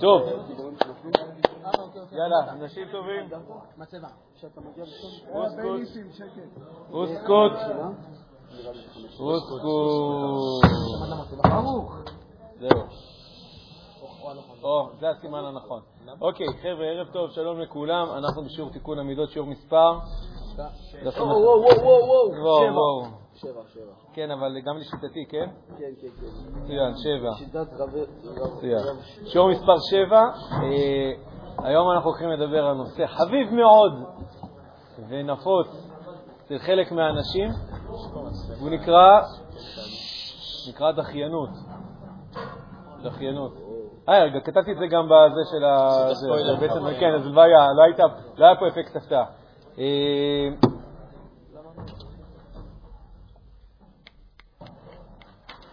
טוב. יאללה, אנשים טובים. אוסקוט. אוסקוט. זהו. או, זה הסימן הנכון. אוקיי, חבר'ה, ערב טוב, שלום לכולם. אנחנו בשיעור תיקון המידות, שיעור מספר. וואו, וואו, וואו, וואו. שבע. שבע, שבע. כן, אבל גם לשיטתי, כן? כן, כן, כן. מצוין, שבע. שיטת רבי... מצוין. שיעור מספר 7, היום אנחנו הולכים לדבר על נושא חביב מאוד ונפוץ אצל חלק מהאנשים, והוא נקרא, נקרא דחיינות. דחיינות. אה, רגע, כתבתי את זה גם בזה של ה... בעצם, כן, אז לא לא לא היה פה אפקט הפתעה.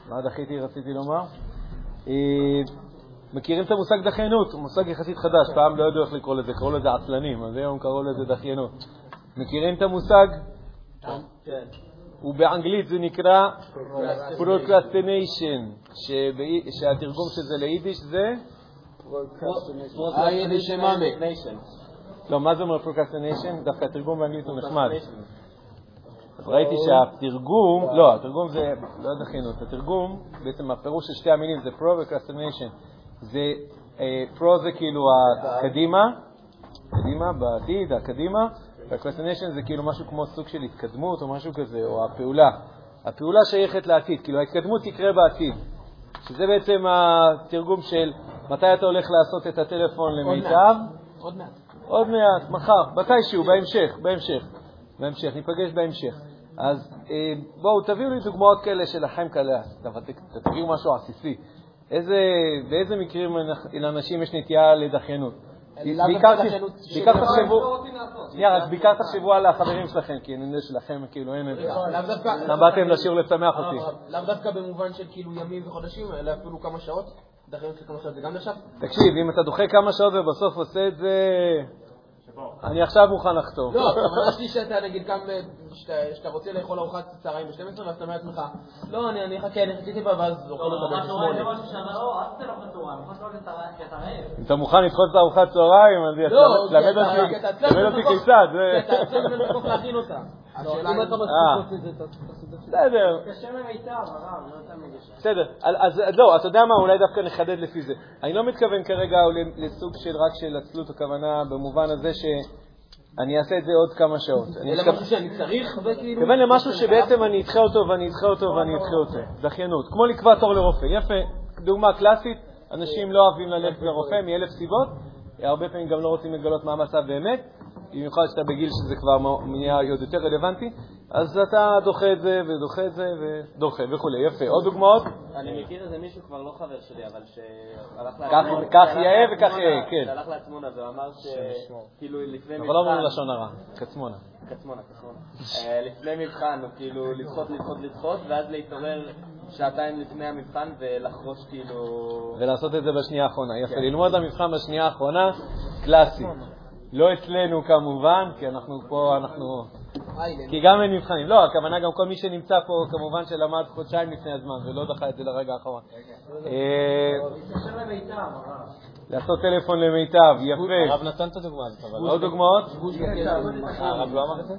מה דחיתי, רציתי לומר? אה, מכירים את המושג דחיינות? הוא מושג יחסית חדש, פעם לא ידעו איך לקרוא לזה, קראו לזה עצלנים, אז היום קראו לזה דחיינות. מכירים את המושג? כן. ובאנגלית זה נקרא procrastination, שבאי- שהתרגום של זה ליידיש זה? אה, יידיש שמאמה. לא, מה זה אומר procrastination? דווקא התרגום באנגלית הוא נחמד. אז ראיתי שהתרגום, לא, התרגום זה, לא דחיינות, התרגום, בעצם הפירוש של שתי המילים זה pro-procrastination. זה, אה, pro זה כאילו הקדימה, קדימה, בעתיד, הקדימה, ו-procrastination זה כאילו משהו כמו סוג של התקדמות או משהו כזה, או הפעולה. הפעולה שייכת לעתיד, כאילו ההתקדמות תקרה בעתיד. שזה בעצם התרגום של מתי אתה הולך לעשות את הטלפון למיטב, עוד מעט. עוד מעט, מחר, מתישהו, בהמשך, בהמשך, בהמשך, ניפגש בהמשך. אז אה, בואו, תביאו לי דוגמאות כאלה שלכם כאלה, תביאו משהו עסיסי. איזה, באיזה מקרים לאנשים יש נטייה לדחיינות? לאו בעיקר תחשבו, שנייה, רק בעיקר תחשבו על החברים שלכם, כי אני יודע שלכם כאילו אין את זה. לאו דווקא... למה באתם לשיעור לשמח אותי? לאו דווקא במובן של כאילו ימים וחודשים, אלא אפילו כמה שעות. דחיינות של כמה שעות זה גם נחשב? תקשיב, אם אתה דוחה כמה שעות ובסוף עושה את זה, אני עכשיו מוכן לחתום. לא, הכוונה שלי שאתה נגיד קם, ב- שאתה- רוצה לאכול ארוחת צהריים ב-12 ואז אתה אומר לעצמך, לא, אני אני אחכה, אני חיכיתי בה ואז אוכל אותה ב-8. אם אתה מוכן לדחות את הארוחת צהריים, אז לא, תלמד כי אתה- אותי- כי אתה צריך תלמד אותי בסוף- כיצד. כי זה- אתה צריך לקבל בסוף להכין אותה. השאלה אם אתה אה. בסדר, בסדר. אז לא, אתה יודע מה, אולי דווקא נחדד לפי זה. אני לא מתכוון כרגע ל- לסוג של רק של עצלות הכוונה במובן הזה שאני אעשה את זה עוד כמה שעות. אני אלא משהו שאני צריך, וכאילו... מתכוון למשהו שבעצם אני אדחה אותו ואני אדחה אותו ואני אדחה אותו. דחיינות. כמו לקבוע תור לרופא. יפה. דוגמה קלאסית, אנשים לא אוהבים ללכת לרופא מאלף סיבות, הרבה פעמים גם לא רוצים לגלות מה המצב באמת, במיוחד שאתה בגיל שזה כבר נהיה עוד יותר רלוונטי, אז אתה דוחה את זה ודוחה את זה ודוחה וכולי. יפה. עוד דוגמאות? אני מכיר איזה מישהו, כבר לא חבר שלי, אבל שהלך לעצמונה. כך יאה וכך יאה, כן. שהלך לעצמונה ואמר שכאילו לפני אנחנו לא אומרים מבחן, לשון הרע, קצמונה. קצמונה, קצמונה. אה, לפני מבחן, הוא כאילו לדחות, לדחות, לדחות, ואז להתעורר שעתיים לפני המבחן ולחרוש כאילו... ולעשות את זה בשנייה האחרונה. יפה, ללמוד למבחן בשנייה האחרונה, קלאסי. לא אצלנו כמובן, כי אנחנו פה, אנחנו... כי גם אין מבחנים. לא, הכוונה גם כל מי שנמצא פה, כמובן שלמד חודשיים לפני הזמן ולא דחה את זה לרגע האחרון. אה, לעשות טלפון למיטב, יפה. הרב נתן את הדוגמה הזאת, אבל... עוד דוגמאות? הרב לא אמר את זה?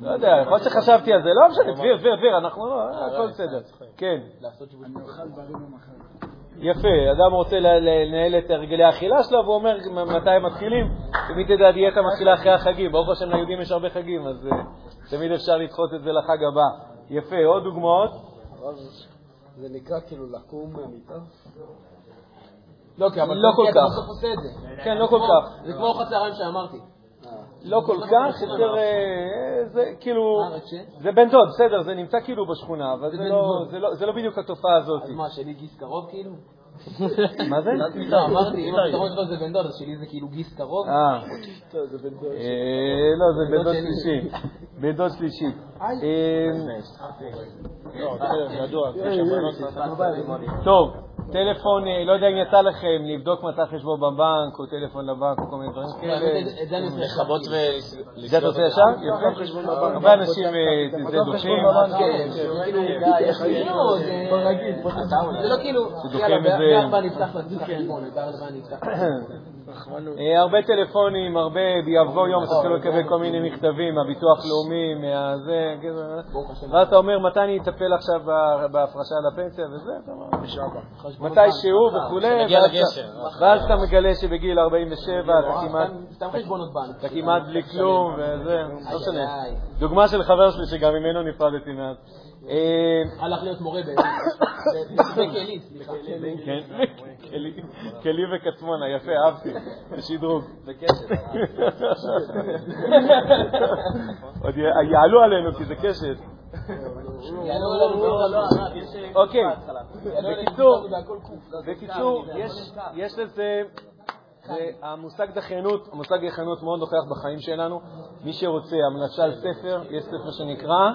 לא יודע, יכול להיות שחשבתי על זה, לא משנה, דביר, דביר, דביר, אנחנו לא, הכל בסדר. כן. יפה, אדם רוצה לנהל את הרגלי האכילה שלו, והוא אומר מתי הם מתחילים, ומי תדע, דיאטה מתחילה אחרי החגים. ברוך השם ליהודים יש הרבה חגים, אז אה, תמיד אפשר לדחות את זה לחג הבא. יפה, עוד דוגמאות? זה נקרא כאילו לקום מהמיטה? לא, כי אבל לא כל כך. כן, לא כל כך. זה כמו ארוחת צהריים שאמרתי. לא כל כך, יותר, אה, זה כאילו, אה? זה בן דוד, בסדר, זה נמצא כאילו בשכונה, אבל זה לא- לא- זה לא בדיוק התופעה הזאת. אז מה, שלי גיס קרוב כאילו? מה זה? לא, אמרתי, אם הפתרון שלו זה בן דוד, אז שלי זה כאילו גיס קרוב? אה, אה, לא, זה בן דוד שלישי. בן דוד שלישי. אה, לא. טוב, טלפון, אה, לא יודע אם יצא לכם לבדוק מתי חשבון בבנק, או טלפון לבנק, או כל מיני דברים כאלה. לכבות זה אתה עושה ישר? יפה. הרבה אנשים אה, זה דוחים. כן, כאילו, לא, זה- לא כאילו, יאללה, את זה. בארבע נפתח את החשבון, בארבע נפתח. אה, הרבה טלפונים, הרבה, יבוא יום, תתחילו לקבל כל מיני מכתבים מהביטוח לאומי, מהזה, כזה, ואז אתה אומר, מתי אני אטפל עכשיו ב- בהפרשה לפנסיה? וזה, אתה אומר, מתי שהוא? וכולי, מגיע ואז אתה- אתה מגלה שבגיל 47 אתה כמעט... סתם- סתם חשבונות בנק. אתה כמעט בלי כלום, וזה, לא משנה. איי. דוגמה של חבר שלי שגם ממנו נפרדתי מאז. אה, הלך להיות מורה ב- ב- בכלי, סליחה. כן, כלי- כלי וקצמונה, יפה, אהבתי, זה שדרוג. עוד י- יעלו עלינו כי זה קשת. לא. הרב, יש, אה, אוקיי, בקיצור, יש- יש לזה, זה- המושג דחיינות, המושג דחיינות מאוד נוכח בחיים שלנו. מי שרוצה המלצה על ספר, יש ספר שנקרא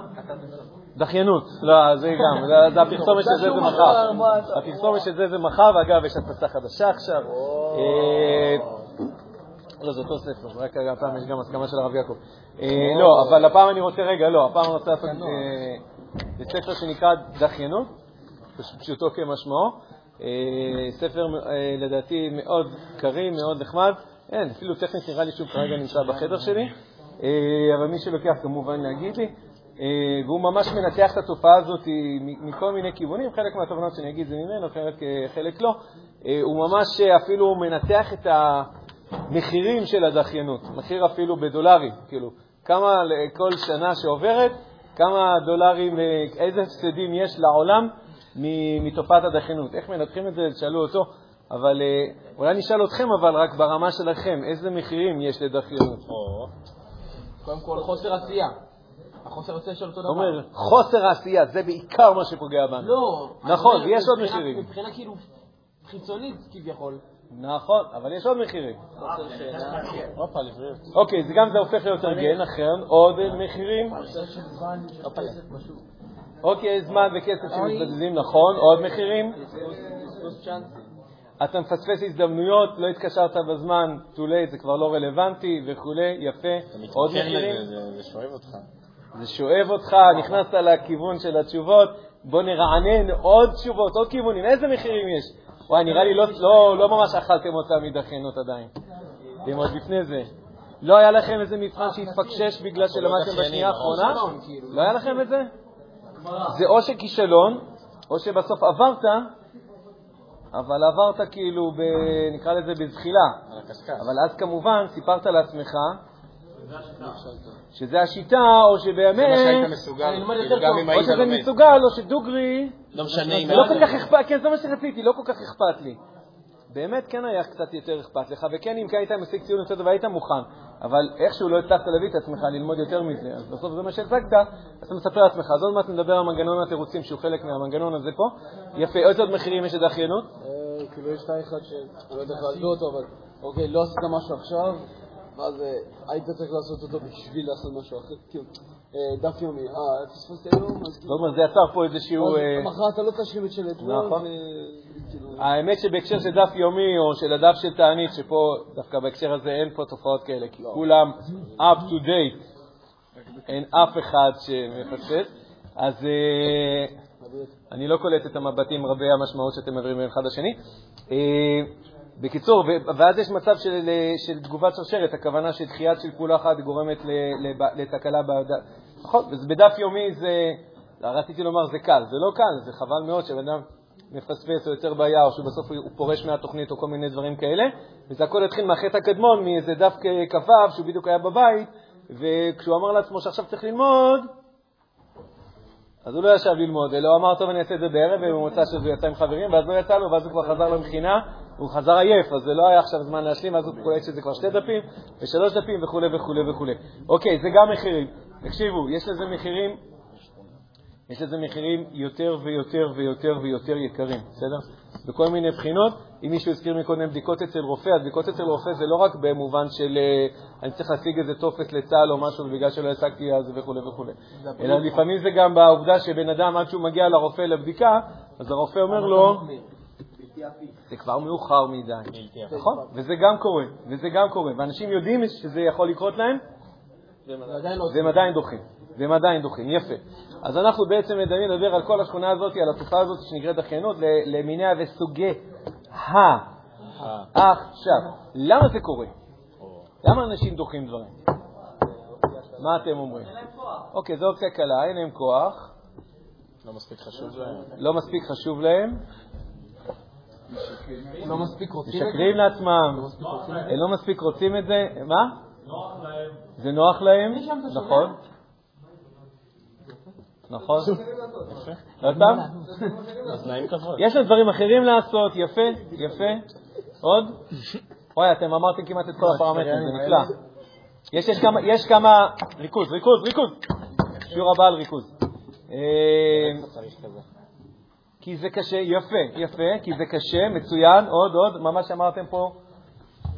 דחיינות. לא, זה גם, זה- הפרסומת של זה זה מחר. הפרסומת של זה זה מחר, ואגב, יש הדפסה חדשה עכשיו. אה, לא, זה אותו ספר, רק הפעם יש גם הסכמה של הרב יעקב. אה, לא, אבל הפעם אני רוצה, רגע, לא, הפעם אני רוצה לעשות, אה, זה ספר שנקרא דחיינות, פשוטו כמשמעו. ספר לדעתי מאוד קריא, מאוד נחמד. אין, אפילו טכנית נראה לי שהוא כרגע נמצא בחדר שלי, אבל מי שלוקח כמובן להגיד לי. אה, והוא ממש מנתח את התופעה הזאת מכל מיני כיוונים, חלק מהתובנות שאני אגיד זה ממנו, חלק, אה, חלק לא. אה, הוא ממש אפילו מנתח את המחירים של הדחיינות, מחיר אפילו בדולרים, כאילו, כמה כל שנה שעוברת, כמה דולרים, איזה הפסדים יש לעולם מתופעת הדחיינות. איך מנתחים את זה, תשאלו אותו, אבל אולי נשאל אתכם, אבל רק ברמה שלכם, איזה מחירים יש לדחיינות? קודם כל, חוסר עשייה. החוסר עשייה של אותו דבר. אומרת, חוסר העשייה, זה בעיקר מה שפוגע בנו. לא. נכון, אומר, ויש עוד מחירים. מבחינה כאילו חיצונית כביכול. נכון, אבל יש עוד מחירים. אוקיי, זה גם זה הופך להיות הרגל, נכון, עוד מחירים. אוקיי, זמן וכסף שמתבזבזים, נכון, עוד מחירים. אתה מפספס הזדמנויות, לא התקשרת בזמן, too late, זה כבר לא רלוונטי וכולי, יפה. עוד מחירים. לזה, זה שואב אותך. זה שואב אותך, נכנסת לכיוון של התשובות, בוא נרענן עוד תשובות, עוד כיוונים, איזה מחירים יש? וואי, נראה לי לא, לא, לא ממש אכלתם אותה מדחיינות עדיין. אתם עוד לפני זה. לא היה לכם איזה מבחן שהתפקשש בגלל שלמדתם בשנייה האחרונה? לא היה לכם את זה? זה או שכישלון, או שבסוף עברת, אבל עברת כאילו, נקרא לזה בזחילה. אבל אז כמובן סיפרת לעצמך שזה השיטה, או זה מה שהיית שבאמת, כאילו, או שזה. מסוגל, או שדוגרי, לא משנה אם לא היית... כל כך אכפת, כן, זה מה שרציתי, לא כל כך אכפת לי. באמת כן היה קצת יותר אכפת לך, וכן, אם כן היית משיג ציון יותר טוב, היית מוכן, אבל איכשהו לא הצלחת להביא את עצמך ללמוד יותר מזה, אז בסוף זה מה שהצגת, אז אתה מספר לעצמך. אז עוד מעט נדבר על מנגנון התירוצים, שהוא חלק מהמנגנון הזה פה. יפה, איזה עוד מחירים יש לדחיינות? אה, כאילו יש תאי אחד שאני לא יודע איך להסביר אותו, אבל אוקיי, לא עשית משהו עכשיו, ואז היית צריך לעשות אותו בשביל לעשות משהו אחר, כאילו, אה, דף יומי, אה, פספסתי היום, אז כאילו, אומרת, זה יצר פה איזשהו... אה, מחר אתה לא תשלים את של אתמול, נכון. וכאילו, האמת שבהקשר של דף יומי או של הדף של תענית, שפה דווקא בהקשר הזה אין פה תופעות כאלה, כי כולם up to date, אין אף אחד שמפספס, אז אה, אני לא קולט את המבטים רבי המשמעות שאתם מעבירים בין אחד לשני. אה, בקיצור, ואז יש מצב של, של תגובת שרשרת, הכוונה שדחיית של פעולה אחת גורמת לתקלה בדף. נכון, וזה בדף יומי זה, רציתי לומר זה קל, זה לא קל, זה חבל מאוד שבן אדם מפספס או יוצר בעיה, או שבסוף הוא פורש מהתוכנית או כל מיני דברים כאלה, וזה הכל התחיל מהחטא הקדמון, מאיזה דף כ"ו שהוא בדיוק היה בבית, וכשהוא אמר לעצמו שעכשיו צריך ללמוד, אז הוא לא ישב ללמוד, אלא הוא אמר, טוב, אני אעשה את זה בערב, ובמוצא שזה יצא עם חברים, ואז לא יצא לו, ואז הוא כבר חזר למכינה, הוא חזר עייף, אז זה לא היה עכשיו זמן להשלים, אז הוא קולט שזה כבר שתי דפים, ושלוש דפים, וכולי וכולי וכולי. אוקיי, זה גם מחירים. תקשיבו, יש לזה מחירים, יש לזה מחירים יותר ויותר ויותר ויותר יקרים, בסדר? בכל מיני בחינות. אם מישהו הזכיר מקודם בדיקות אצל רופא, אז בדיקות אצל רופא זה לא רק במובן של אה, אני צריך להשיג איזה טופס לצה"ל או משהו ובגלל שלא השגתי אז וכו' וכו'. אלא לפעמים זה גם בעובדה שבן אדם עד שהוא מגיע לרופא לבדיקה, אז הרופא אומר לו, זה כבר מאוחר מדי. נכון, וזה גם קורה, וזה גם קורה, ואנשים יודעים שזה יכול לקרות להם, והם עדיין דוחים. והם עדיין דוחים, יפה. אז אנחנו בעצם מדברים לדבר על כל השכונה הזאת, על התופעה הזאת שנקראת אחיינות, למיניה וסוגי ה... עכשיו, למה זה קורה? למה אנשים דוחים דברים? מה אתם אומרים? אוקיי, זו אופציה קלה, אין להם כוח. לא מספיק חשוב להם. לא מספיק חשוב להם. לא מספיק רוצים את זה? משקרים לעצמם. הם לא מספיק רוצים את זה. מה? זה נוח להם, נכון. נכון. עוד פעם? יש להם דברים אחרים לעשות, יפה, יפה. עוד? וואי, אתם אמרתם כמעט את כל הפרמטרים, זה נפלא. יש, יש, כמה. ריכוז, ריכוז, ריכוז. שיעור הבא על ריכוז. אה. כי זה קשה, יפה, יפה, כי זה קשה, מצוין, עוד, עוד, ממש אמרתם פה,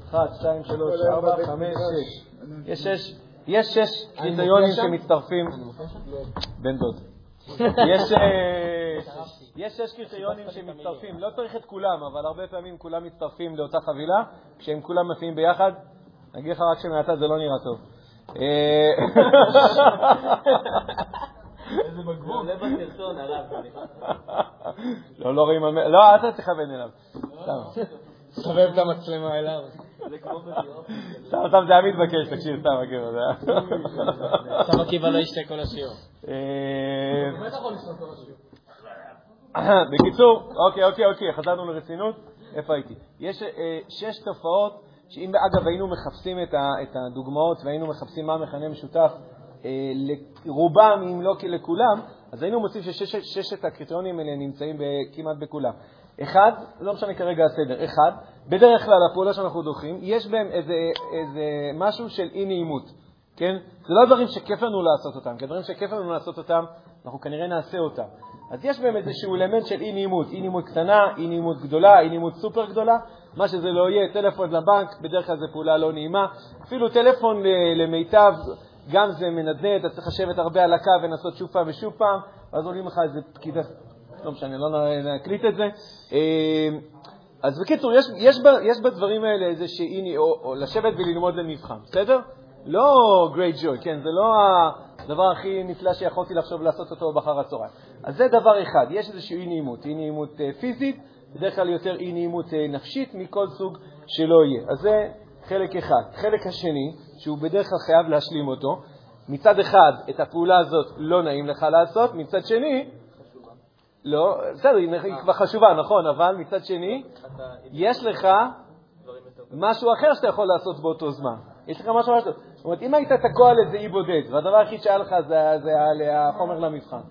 אחת, שתיים, שלוש, ארבע, חמש, שש. יש שש, יש שש קריטריונים שמצטרפים, בן דוד. יש, אה, יש שש קריטריונים שמצטרפים, לא צריך את כולם, אבל הרבה פעמים כולם מצטרפים לאותה חבילה, כשהם כולם מופיעים ביחד, אני אגיד לך רק שמעטה זה לא נראה טוב. אה, עולה בסרטון, הרב. לא, לא רואים, לא, אל תכוון אליו. סתם. סובב את המצלמה אליו. סתם, סתם, זה היה מתבקש, תקשיב, סתם, עקיבא, זה היה... סתם עקיבא לא ישתה כל השיעור. אה, בקיצור, אוקיי, אוקיי, אוקיי, חזרנו לרצינות. איפה הייתי? יש אה, שש תופעות שאם, אגב, היינו מחפשים את הדוגמאות והיינו מחפשים מה המכנה משותף אה, לרובם, אם לא לכולם, אז היינו מוצאים שששת הקריטריונים האלה נמצאים כמעט בכולם. אחד, לא משנה כרגע הסדר, אחד, בדרך כלל הפעולה שאנחנו דוחים, יש בהם איזה, איזה משהו של אי-נעימות, כן? זה לא דברים שכיף לנו לעשות אותם, כי דברים שכיף לנו לעשות אותם, אנחנו כנראה נעשה אותם. אז יש בהם איזשהו אלמנט של אי-נעימות, אי-נעימות קטנה, אי-נעימות גדולה, אי-נעימות סופר גדולה, מה שזה לא יהיה, טלפון לבנק, בדרך כלל זו פעולה לא נעימה, אפילו טלפון למיטב, גם זה מנדנד, אתה צריך לשבת הרבה על הקו ולנסות שוב פעם ושוב פעם, ואז עולים לך איזה פקידה, לא משנה, לא נקליט את זה. אה, אז בקיצור, יש, יש, יש בדברים האלה איזה שהנה, או, או לשבת וללמוד למבחן, בסדר? לא great joy, כן, זה לא הדבר הכי נפלא שיכולתי לחשוב לעשות אותו באחר הצהריים. אז זה דבר אחד, יש איזושהי אי-נעימות, אי-נעימות אה, פיזית, בדרך כלל יותר אי-נעימות אה, נפשית מכל סוג שלא יהיה. אז זה חלק אחד. חלק השני, שהוא בדרך כלל חייב להשלים אותו, מצד אחד, את הפעולה הזאת לא נעים לך לעשות, מצד שני, לא, בסדר, היא כבר חשובה, נכון, אבל מצד שני, יש לך משהו אחר שאתה יכול לעשות באותו זמן. יש לך משהו אחר. זאת אומרת, אם היית תקוע על איזה אי בודד, והדבר היחיד שהיה לך זה, החומר למבחן,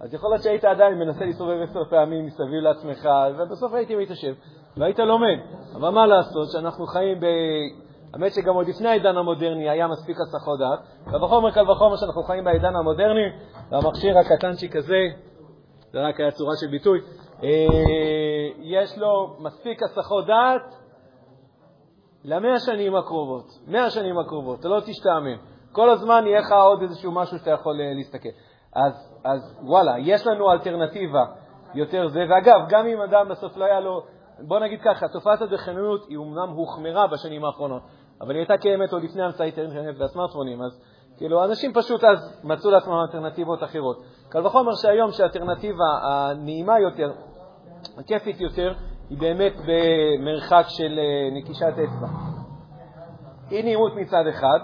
אז יכול להיות שהיית עדיין מנסה להסתובב עשר פעמים מסביב לעצמך, ובסוף הייתי מתיישב, והיית לומד. אבל מה לעשות שאנחנו חיים ב... האמת שגם עוד לפני העידן המודרני היה מספיק הסחות דעת, קל וחומר קל וחומר שאנחנו חיים בעידן המודרני, והמכשיר הקטנצ'יק הזה, זה רק היה צורה של ביטוי, אה, יש לו מספיק הסחות דעת למאה שנים הקרובות. מאה שנים הקרובות, אתה לא תשתעמם. כל הזמן יהיה לך עוד איזשהו משהו שאתה יכול אה, להסתכל. אז, אז וואלה, יש לנו אלטרנטיבה יותר זה, ואגב, גם אם אדם בסוף לא היה לו, בוא נגיד ככה, תופעת הדחיינות היא אומנם הוחמרה בשנים האחרונות, אבל היא הייתה קיימת עוד לפני המצאת האינטרנט והסמארטפונים, אז כאילו, אנשים פשוט אז מצאו לעצמם אלטרנטיבות אחרות. קל וחומר שהיום שהאלטרנטיבה הנעימה יותר, הכיפית יותר, היא באמת במרחק של אה, נקישת אצבע. אי נעימות מצד אחד,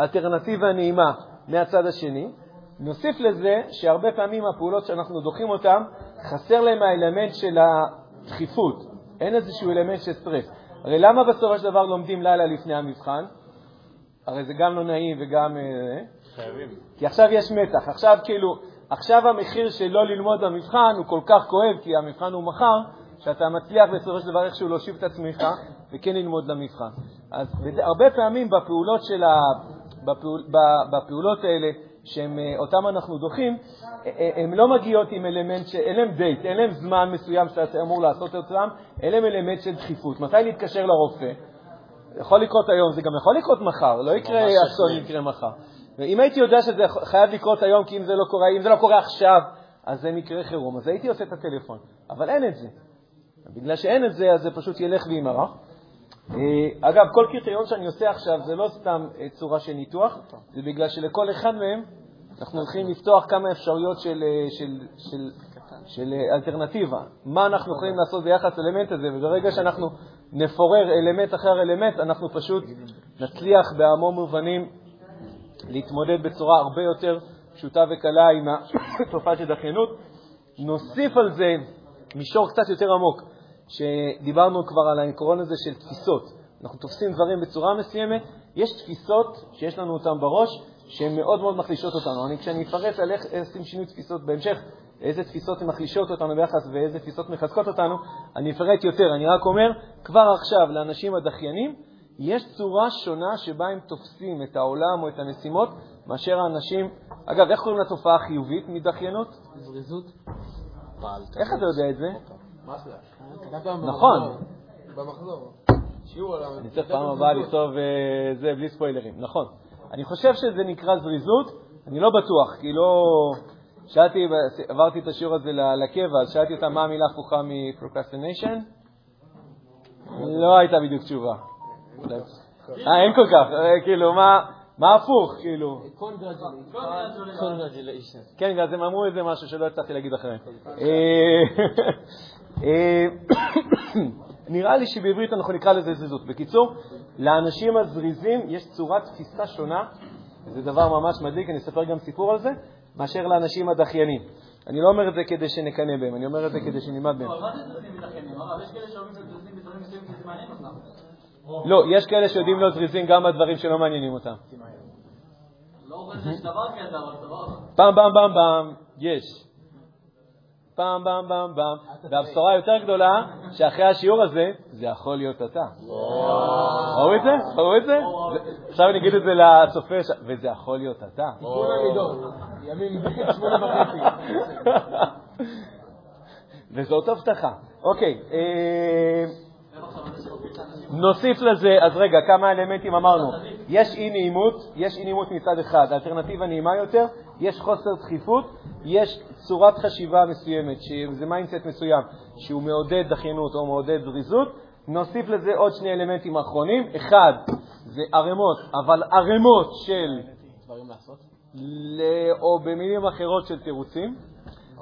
אלטרנטיבה נעימה מהצד השני. נוסיף לזה שהרבה פעמים הפעולות שאנחנו דוחים אותן, חסר להן האלמנט של הדחיפות. אין איזשהו אלמנט של סטרס. הרי למה בסופו של דבר לומדים לילה לפני המבחן? הרי זה גם לא נעים וגם... אה, חייבים. כי עכשיו יש מתח. עכשיו כאילו, עכשיו המחיר של לא ללמוד במבחן הוא כל כך כואב, כי המבחן הוא מחר, שאתה מצליח בסופו של דבר איכשהו להושיב את עצמך וכן ללמוד למבחן. אז הרבה פעמים בפעולות, של ה... בפעול... בפעולות האלה, שהן אה, אנחנו דוחים, אה, אה, הן לא מגיעות עם אלמנט, ש... אין להן דייט, אין להן זמן מסוים שאתה אמור לעשות אותם, אין להן אלמנט של דחיפות. מתי להתקשר לרופא? יכול לקרות היום, זה גם יכול לקרות מחר, לא יקרה אסון אם. יקרה מחר. ואם הייתי יודע שזה חייב לקרות היום, כי אם זה לא קורה, אם זה לא קורה עכשיו, אז זה מקרה חירום, אז הייתי עושה את הטלפון. אבל אין את זה. בגלל שאין את זה, אז זה פשוט ילך ויימרח. אה, אגב, כל קריטריון שאני עושה עכשיו זה לא סתם אה, צורה של ניתוח, זה בגלל שלכל אחד מהם אנחנו הולכים לפתוח כמה אפשרויות של, אה, של, של, של אה, אלטרנטיבה. מה אנחנו יכולים לעשות ביחס לאלמנט הזה, וברגע שאנחנו נפורר אלמנט אחר אלמנט, אנחנו פשוט נצליח בהמון מובנים להתמודד בצורה הרבה יותר פשוטה וקלה עם התופעה של דחיינות. נוסיף על זה מישור קצת יותר עמוק, שדיברנו כבר על העקרון הזה של תפיסות. אנחנו תופסים דברים בצורה מסוימת, יש תפיסות שיש לנו אותן בראש, שהן מאוד מאוד מחלישות אותנו. אני, כשאני אפרט על איך עושים שינוי תפיסות בהמשך, איזה תפיסות מחלישות אותנו ביחס ואיזה תפיסות מחזקות אותנו, אני אפרט יותר. אני רק אומר, כבר עכשיו, לאנשים הדחיינים, יש צורה שונה שבה הם תופסים את העולם או את המשימות, מאשר האנשים... אגב, איך קוראים לתופעה החיובית מדחיינות? זריזות? איך אתה יודע את זה? נכון. במחזור. שיעור על ה... אני צריך פעם הבאה לכתוב אה, זה בלי ספוילרים. נכון. אני חושב שזה נקרא זריזות, אני לא בטוח, כי לא... שאלתי, עברתי את השיעור הזה לקבע, אז שאלתי אותם מה המילה הפוכה מ-procrastination. לא הייתה בדיוק תשובה. אה, אין כל כך, אה, כאילו, מה הפוך, כאילו? כן, אז הם אמרו איזה משהו שלא הצלחתי להגיד אחריהם. אה, אה, נראה לי שבעברית אנחנו נקרא לזה זריזות. בקיצור, לאנשים הזריזים יש צורת תפיסה שונה, וזה דבר ממש מדליק, אני אספר גם סיפור על זה, מאשר לאנשים הדחיינים. אני לא אומר את זה כדי שנקנא בהם, אני אומר את זה כדי שנלמד מהם. זה זה מעניין אותם. לא, יש כאלה שיודעים להיות זריזים גם בדברים שלא מעניינים אותם. לא אומר שיש דבר כזה, אבל סבבה. פעם פעם פעם פעם, יש. פעם פעם פעם פעם. והבשורה היותר גדולה, שאחרי השיעור הזה, זה יכול להיות אתה. ראו את זה? ראו את זה? עכשיו אני אגיד את זה לצופה, וזה יכול להיות אתה. תיקון המידות. ימים שמונה וחצי. וזאת הבטחה. אוקיי, אה, נוסיף לזה, אז רגע, כמה אלמנטים אמרנו. יש אי-נעימות, יש אי-נעימות מצד אחד, אלטרנטיבה נעימה יותר, יש חוסר דחיפות, יש צורת חשיבה מסוימת, שזה mindset מסוים, שהוא מעודד דחיינות או מעודד זריזות. נוסיף לזה עוד שני אלמנטים אחרונים. אחד, זה ערימות, אבל ערימות של, דברים לעשות? או במילים אחרות של תירוצים.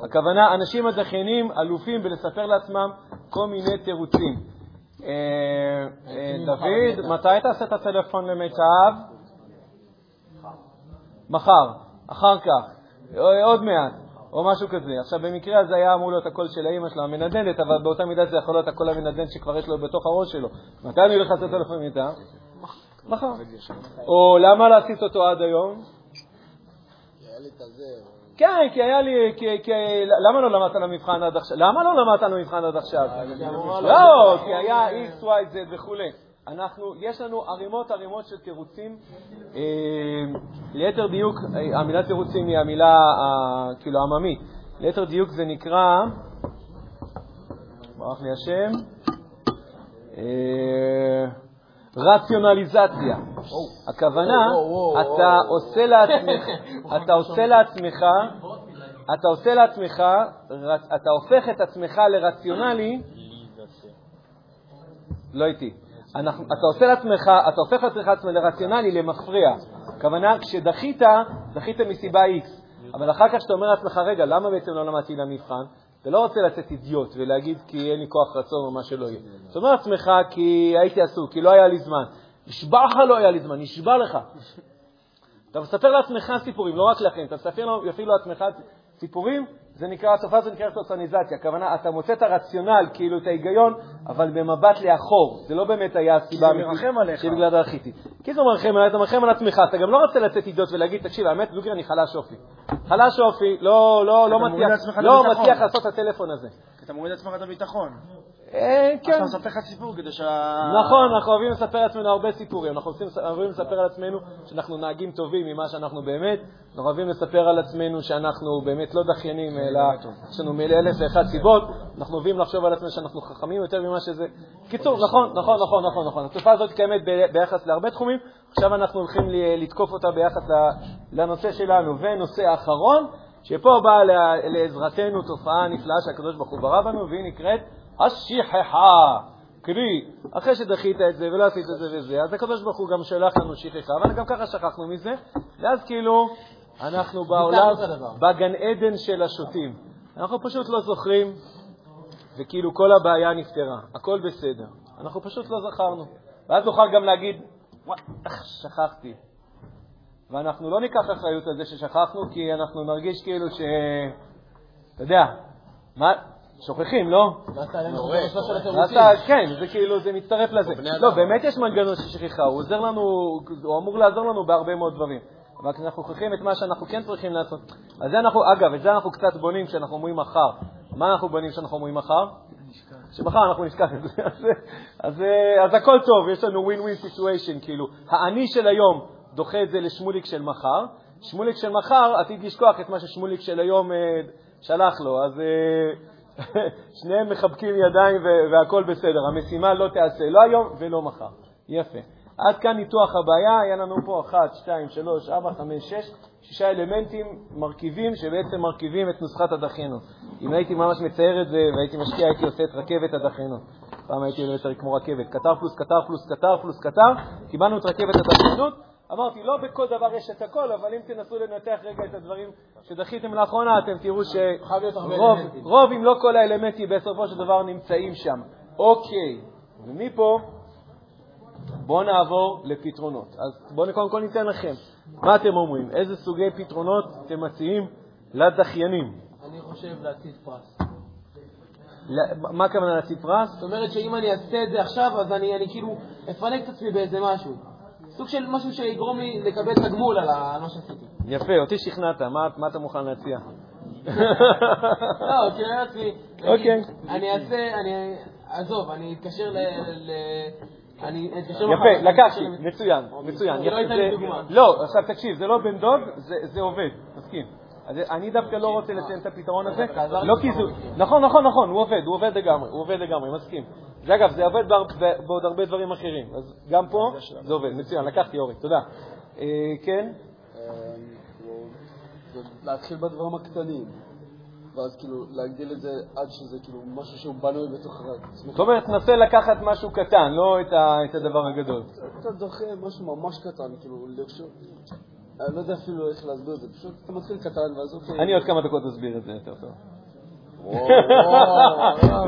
הכוונה, אנשים הדחיינים אלופים בלספר לעצמם כל מיני תירוצים. אה, אה, דוד, מתי תעשה את הטלפון למיטב? מחר, אחר כך, או- עוד מעט, או משהו כזה. עכשיו, במקרה הזה היה אמור להיות הקול של האימא שלו, המנדנדת, אבל באותה מידה זה יכול להיות הקול המנדנד שכבר יש לו בתוך הראש שלו. מתי אני הולך לעשות טלפון למיטב? מחר. או למה עשית אותו עד היום? כן, כי היה לי, כי, למה לא למדת למבחן עד עכשיו? למה לא למדת למבחן עד עכשיו? לא, כי היה x, y, z וכולי. אנחנו, יש לנו ערימות ערימות של תירוצים. אה, ליתר דיוק, אה, המילה תירוצים היא המילה אה, כאילו העממית. ליתר דיוק זה נקרא, ברח לי השם, רציונליזציה. הכוונה, אתה עושה לעצמך, אתה עושה לעצמך, אתה עושה לעצמך, אתה הופך את עצמך לרציונלי, לא איתי. אנחנו, אתה עושה לעצמך, אתה הופך את עצמך לרציונלי, למפריע. הכוונה, כשדחית, דחית מסיבה X, אבל אחר כך כשאתה אומר לעצמך, רגע, למה בעצם לא למדתי למבחן? אתה לא רוצה לצאת אידיוט ולהגיד כי אין לי כוח רצון או מה שלא יהיה. אתה אומר לעצמך כי הייתי עסוק, כי לא היה לי זמן. נשבע לך לא היה לי זמן, נשבע לך. אתה מספר לעצמך סיפורים, לא רק לכם, אתה מספר אפילו לעצמך סיפורים, זה נקרא, התופעה הזו נקראת סוציאליזציה. הכוונה, אתה מוצא את הרציונל, כאילו את ההיגיון, אבל במבט לאחור. זה לא באמת היה הסיבה האמיתית. שבגלל זה דחיתי. כי זה מרחם עליך, אתה מרחם על עצמך, אתה גם לא רוצה לצאת אידיוט ולהגיד, תקשיב, האמת, דוגרי, אני חלש אופי. חלש אופי, לא, לא, לא מצליח, לא. מצליח לעשות את הטלפון הזה. אתה מוריד לעצמך את הביטחון. אה, כן. אתה מספר לך סיפור כדי שה... נכון, אנחנו אוהבים לספר לעצמנו הרבה סיפורים. אנחנו רוצים- אוהבים לספר על עצמנו שאנחנו נהגים טובים ממה שאנחנו באמת. אנחנו אוהבים לספר על עצמנו שאנחנו באמת לא דחיינים, אלא יש לנו מאלה אלף ואחת סיבות. אנחנו אוהבים לחשוב על עצמנו שאנחנו חכמים יותר ממה שזה. קיצור, נכון, נכון, נכון, נכון, נכון. התופעה הזאת קיימת ביחס להרבה תחומים. עכשיו אנחנו הולכים לתקוף אותה ביחס לנושא שלנו. ונושא אחרון, שפה באה לעזרתנו תופעה נפלאה שהקדוש ברוך הוא ברא בנו, והיא נקראת השכחה. קרי, אחרי שדחית את זה ולא עשית את זה וזה, אז הקדוש ברוך הוא גם שלח לנו שכחה, וגם ככה שכחנו מזה, ואז כאילו אנחנו בעולם. בגן עדן של השוטים. אנחנו פשוט לא זוכרים, וכאילו כל הבעיה נפתרה, הכל בסדר. אנחנו פשוט לא זכרנו. ואז נוכל גם להגיד, וואי, איך שכחתי. ואנחנו לא ניקח אחריות על זה ששכחנו, כי אנחנו נרגיש כאילו ש... אתה יודע, מה, שוכחים, לא? כן, זה כאילו, זה מצטרף לזה. לא, באמת יש מנגנון של שכחה, הוא עוזר לנו, הוא אמור לעזור לנו בהרבה מאוד דברים. אבל כשאנחנו שוכחים את מה שאנחנו כן צריכים לעשות, אז זה אנחנו, אגב, את זה אנחנו קצת בונים כשאנחנו אומרים מחר. מה אנחנו בונים כשאנחנו אומרים מחר? שמחר אנחנו נשכח את זה. אז, אז, אז הכל טוב, יש לנו win-win situation, כאילו. האני של היום דוחה את זה לשמוליק של מחר, שמוליק של מחר עתיד לשכוח את מה ששמוליק של היום אה, שלח לו, אז אה, שניהם מחבקים ידיים ו- והכל בסדר. המשימה לא תיעשה לא היום ולא מחר. יפה. עד כאן ניתוח הבעיה, היה לנו פה 1, 2, 3, 4, 5, 6, שישה אלמנטים, מרכיבים, שבעצם מרכיבים את נוסחת הדחיינות. אם הייתי ממש מצייר את זה והייתי משקיע, הייתי עושה את רכבת הדחיינות. פעם הייתי יותר כמו רכבת, קטר פלוס קטר פלוס קטר פלוס קטר, קיבלנו את רכבת הדחיינות. אמרתי, לא בכל דבר יש את הכל, אבל אם תנסו לנתח רגע את הדברים שדחיתם לאחרונה, אתם תראו הרבה שרוב, אם לא כל האלמנטים בסופו של דבר נמצאים שם. אוקיי, ומפה בואו נעבור לפתרונות. אז בואו קודם כל ניתן לכם. מה אתם אומרים? איזה סוגי פתרונות אתם מציעים לדחיינים? אני חושב להציב פרס. מה הכוונה להציב פרס? זאת אומרת שאם אני אעשה את זה עכשיו, אז אני אני כאילו אפנק את עצמי באיזה משהו. סוג של משהו שיגרום לי לקבל תגמול על מה שעשיתי. יפה, אותי שכנעת, מה, אתה מוכן להציע? לא, כי אני לעצמי, אוקיי. אני אעשה, אני, עזוב, אני אתקשר ל... אני אתקשר מחר. יפה, לקחתי, מצוין, מצוין. לא יפה, הייתה לי זה- דוגמה. לא, עכשיו תקשיב, זה לא בן דוד, זה- עובד, מסכים. אז אני דווקא לא רוצה לציין את הפתרון הזה, לא כי זה... נכון, נכון, נכון, הוא עובד, הוא עובד לגמרי, הוא עובד לגמרי, מסכים. זה אגב, זה עובד בעוד הרבה דברים אחרים, אז גם פה זה עובד, מצוין, לקחתי אורי, תודה. אה, כן? אמ, להתחיל בדברים הקטנים, ואז כאילו להגדיל את זה עד שזה כאילו משהו שהוא בנוי בתוך עצמך. זאת אומרת, תנסה לקחת משהו קטן, לא את הדבר הגדול. אתה דוחה משהו ממש קטן, כאילו, לרשות... אני לא יודע אפילו איך להסביר את זה, פשוט אתה מתחיל קטן, ואז אוקיי. אני עוד כמה דקות אסביר את זה יותר טוב.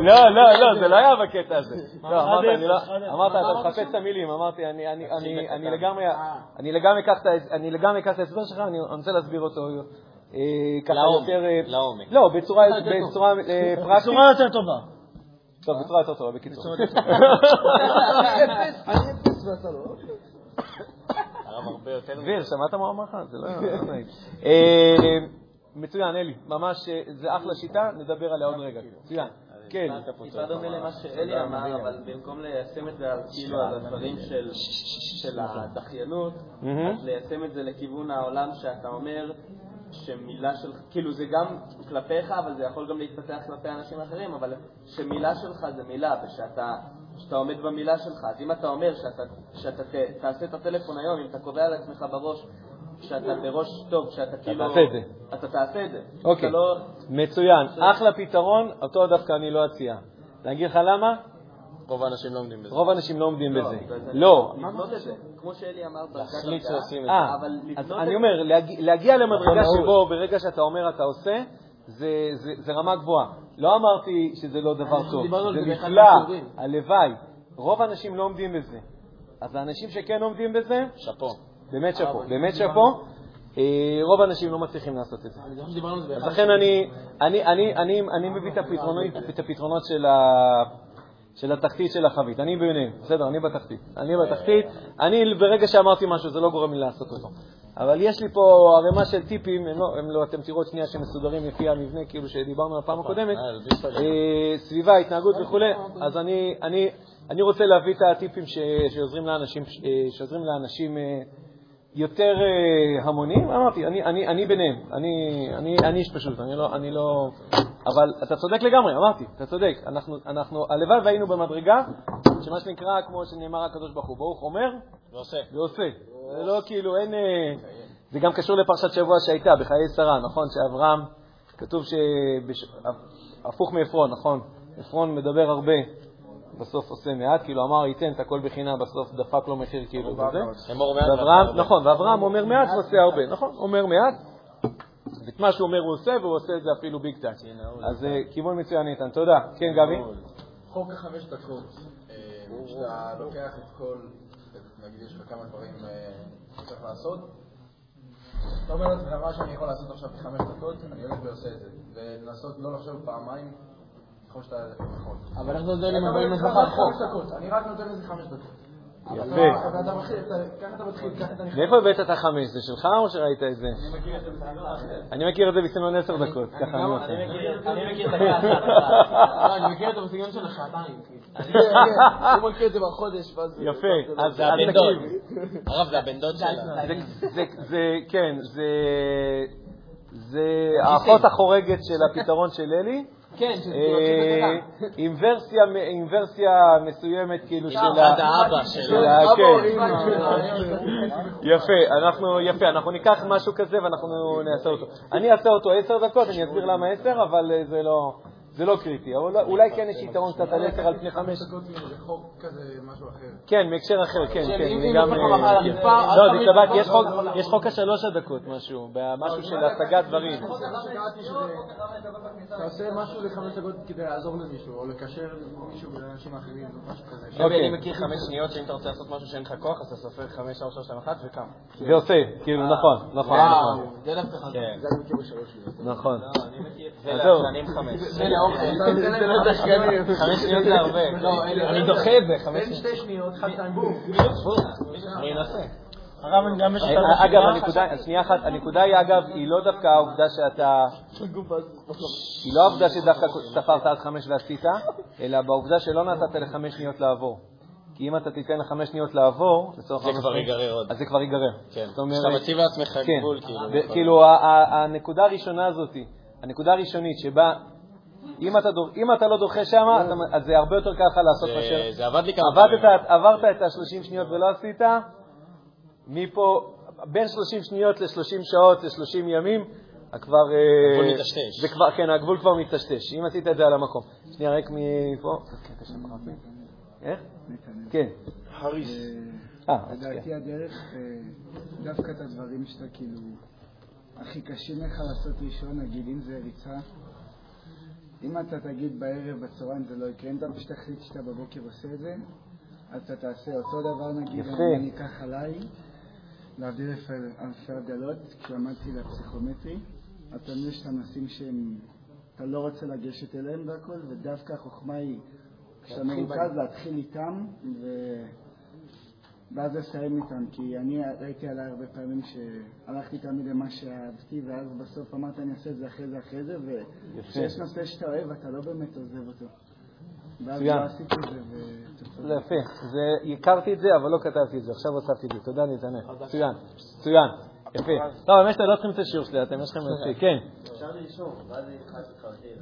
לא, לא, לא, זה לא היה בקטע הזה. לא, אמרת, לא-. אמרת, אתה מחפש? את המילים, אמרתי, אני- אני- אני- אני בקטן. לגמרי. אני לגמרי אקח את ההסבר שלך, אני רוצה להסביר אותו אה, ככה לעומק, יותר... אה, לעומק. לא, בצורה אה, פרקטית. בצורה יותר טובה. טוב, בצורה יותר טובה, בקיצור. אני אפס ואתה לא. הרב הרבה יותר... דביר, שמעת מה הוא אמר לך? זה לא לא נעים. מצוין, אלי, ממש, אה, זה אחלה שיטה, נדבר עליה עוד רגע. מצוין. כן. טיפה דומה למה שאלי אמר, אבל במקום ליישם את זה על כאילו על הדברים של הדחיינות. אז ליישם את זה לכיוון העולם שאתה אומר שמילה של, כאילו זה גם כלפיך, אבל זה יכול גם להתפתח כלפי אנשים אחרים, אבל שמילה שלך זה מילה, ושאתה שאתה עומד במילה שלך. אז אם אתה אומר שאתה, שאתה ת, תעשה את הטלפון היום, אם אתה קובע לעצמך בראש שאתה בראש טוב, שאתה כאילו... תעשה את זה. אתה תעשה את זה. אוקיי. אתה לא... מצוין, אחלה פתרון, אותו דווקא אני לא אציע. להגיד לך למה? רוב האנשים לא עומדים בזה. רוב האנשים לא עומדים בזה. זה- לא. לבנות את זה, כמו שאלי אמר להחליט שעושים את זה. אה, אבל אז לבנות אני את אומר, להגיע- להגיע למדרגה נכון, שבו ברגע שאתה אומר אתה עושה, זה- זה זה רמה גבוהה. לא אמרתי שזה לא דבר טוב, זה זה נפלא. הלוואי. רוב האנשים לא עומדים בזה. אז האנשים שכן עומדים בזה, שאפו. באמת שאפו, אבל באמת שאפו. אה, רוב האנשים לא מצליחים לעשות את זה. זה אז. לכן אני, מביא את הפתרונות, את של, ה, של התחתית של החבית. אני ביניהם, בסדר, אני בתחתית. אני בתחתית, אני ברגע שאמרתי משהו זה לא גורם לי לעשות אותו. אבל יש לי פה ערימה של טיפים, הם לא, הם לא, אתם תראו עוד שנייה שמסודרים לפי המבנה, כאילו שדיברנו על הפעם הקודמת, אה, סביבה, התנהגות וכולי, אז אני, אני, אני רוצה להביא את הטיפים ש, שעוזרים לאנשים, אה, שעוזרים לאנשים אה, יותר אה, המונים, אמרתי, אני, אני, אני ביניהם, אני, אני, אני איש פשוט, אני לא, אני לא... אבל אתה צודק לגמרי, אמרתי, אתה צודק. אנחנו, אנחנו, הלוואי והיינו במדרגה, שמה שנקרא, כמו שנאמר הקדוש ברוך הוא, ברוך אומר ועושה. ועושה. זה לא כאילו, אין... אה, זה גם קשור לפרשת שבוע שהייתה, בחיי שרה, נכון? שאברהם, כתוב שהפוך מעפרון, נכון? עפרון מדבר הרבה, בסוף עושה מעט, כאילו אמר ייתן את הכל בחינם, בסוף דפק לו מחיר כאילו וזה. נכון, ואברהם אומר מעט ועושה הרבה, נכון, אומר מעט. את מה שהוא אומר הוא עושה, והוא עושה את זה אפילו ביג טיים. אז אה, כיוון מצוין איתן, תודה. כן, גבי? חוק החמש דקות, אה, שאתה לוקח את כל, נגיד יש לך כמה דברים אה, שצריך לעשות, אתה אומר לעצמך מה שאני יכול לעשות עכשיו בחמש דקות, אני הולך ועושה את זה, ולנסות לא לחשוב פעמיים ככל שאתה יכול. אבל איך זה עוזר לי "חמש חוק? דקות, אני רק נותן לזה חמש דקות. יפה. מאיפה הבאת את החמש? זה שלך או שראית את זה? אני מכיר את זה בסגנון עשר דקות, ככה אני עושה. אני מכיר את לא, אני מכיר את זה בסגנון של השעתיים. הוא מכיר את זה בחודש, ואז... יפה, אז זה הבן דוד. תקשיב. הרב זה הבן דוד שלה. זה- זה- זה, כן, זה... זה האחות החורגת של הפתרון של אלי. כן, שזה אה, עם ורסיה, עם מסוימת כאילו של ה... אחד האבא של שלו. ה... אבא כן. יפה, אנחנו, יפה, אנחנו ניקח משהו כזה ואנחנו נעשה אותו. אני אעשה אותו עשר דקות, אני אסביר למה עשר, אבל אה, זה לא, זה לא קריטי. אבל אולי כן יש יתרון קצת על עשר על פני חמש. דקות זה חוק כזה, משהו אחר. כן, מהקשר אחר, כן, כן. לך אה, כן. לא, זה תבוא יש חוק- השלוש הדקות משהו, משהו של השגת דברים. אתה עושה משהו לחמש דקות כדי לעזור למישהו, או לקשר מישהו לאנשים אחרים, או משהו כזה. אוקיי. אני מכיר חמש שניות שאם אתה רוצה לעשות משהו שאין לך כוח, אז אתה סופר חמש, שלוש, שלוש, שתיים, אחת וקם. זה עושה, כאילו, נכון, נכון, נכון. זה דווקא חזק. כן. זה אני מכיר בשלוש שניות. נכון. זה. לעצלנים חמש. לא שניות זה הרבה. אני דוחה את זה, חמש שניות. שתי שניות, אחד, שתיים, בום. אני אנסה. אה, אגב, הנקודה, שנייה אחת, הנקודה היא, אגב, היא לא דווקא העובדה שאתה... היא לא העובדה שדווקא ספרת עד חמש ועשית, אלא בעובדה שלא נתת לחמש שניות לעבור. כי אם אתה תיתן לחמש שניות לעבור, לצורך זה כבר ייגרר עוד. אז זה כבר ייגרר. כן. זאת אומרת... שאתה מציב לעצמך כן. גבול, כאילו. כאילו, הנקודה הראשונה הזאת, הנקודה הראשונית שבה, אם אתה דור- אם אתה לא דוחה שם, אז זה הרבה יותר קל לך לעשות זה- מאשר... זה עבד לי כמה עבדת, פעמים. עברת את ה-30 שניות ולא עשית, מפה, בין 30 שניות ל-30 שעות ל-30 ימים, כבר... אה, הגבול. זה כבר, כן, הגבול כבר מטשטש. אם עשית את זה על המקום. שנייה, רק מפה. איך? כן. חריס. אה, כן. לדעתי הדרך, אה, דווקא את הדברים שאתה כאילו, הכי קשים לך לעשות ראשון, נגיד אם זה ריצה, אם אתה תגיד בערב, בצהריים זה לא יקרה, אם אתה פשוט תחליט שאתה בבוקר עושה את זה, אז אתה תעשה אותו דבר נגיד. אני אקח עליי, להבדיל אלפי הבדלות, כשלמדתי לפסיכומטרי, אז תמיד יש את הנושאים שהם, אתה לא רוצה לגשת אליהם והכל, ודווקא החוכמה היא, כשאתה מרוכז להתחיל איתם, ו... ואז לסיים איתם, כי אני ראיתי עליי הרבה פעמים שהלכתי תמיד למה שאהבתי, ואז בסוף אמרתי אני אעשה את זה אחרי זה אחרי זה, וכשיש נושא שאתה אוהב, אתה לא באמת עוזב אותו. ואז מצוין. לא עשיתי את זה, ו... זה יפה. זה, הכרתי את זה, אבל לא כתבתי את זה. עכשיו הוספתי את זה. תודה, נתנאל. מצוין. מצוין. יפה. טוב, האמת שאתם לא צריכים את השיעור שלי, אתם יש לכם את כן. אפשר לרשום, ואז זה יחד חרטיר.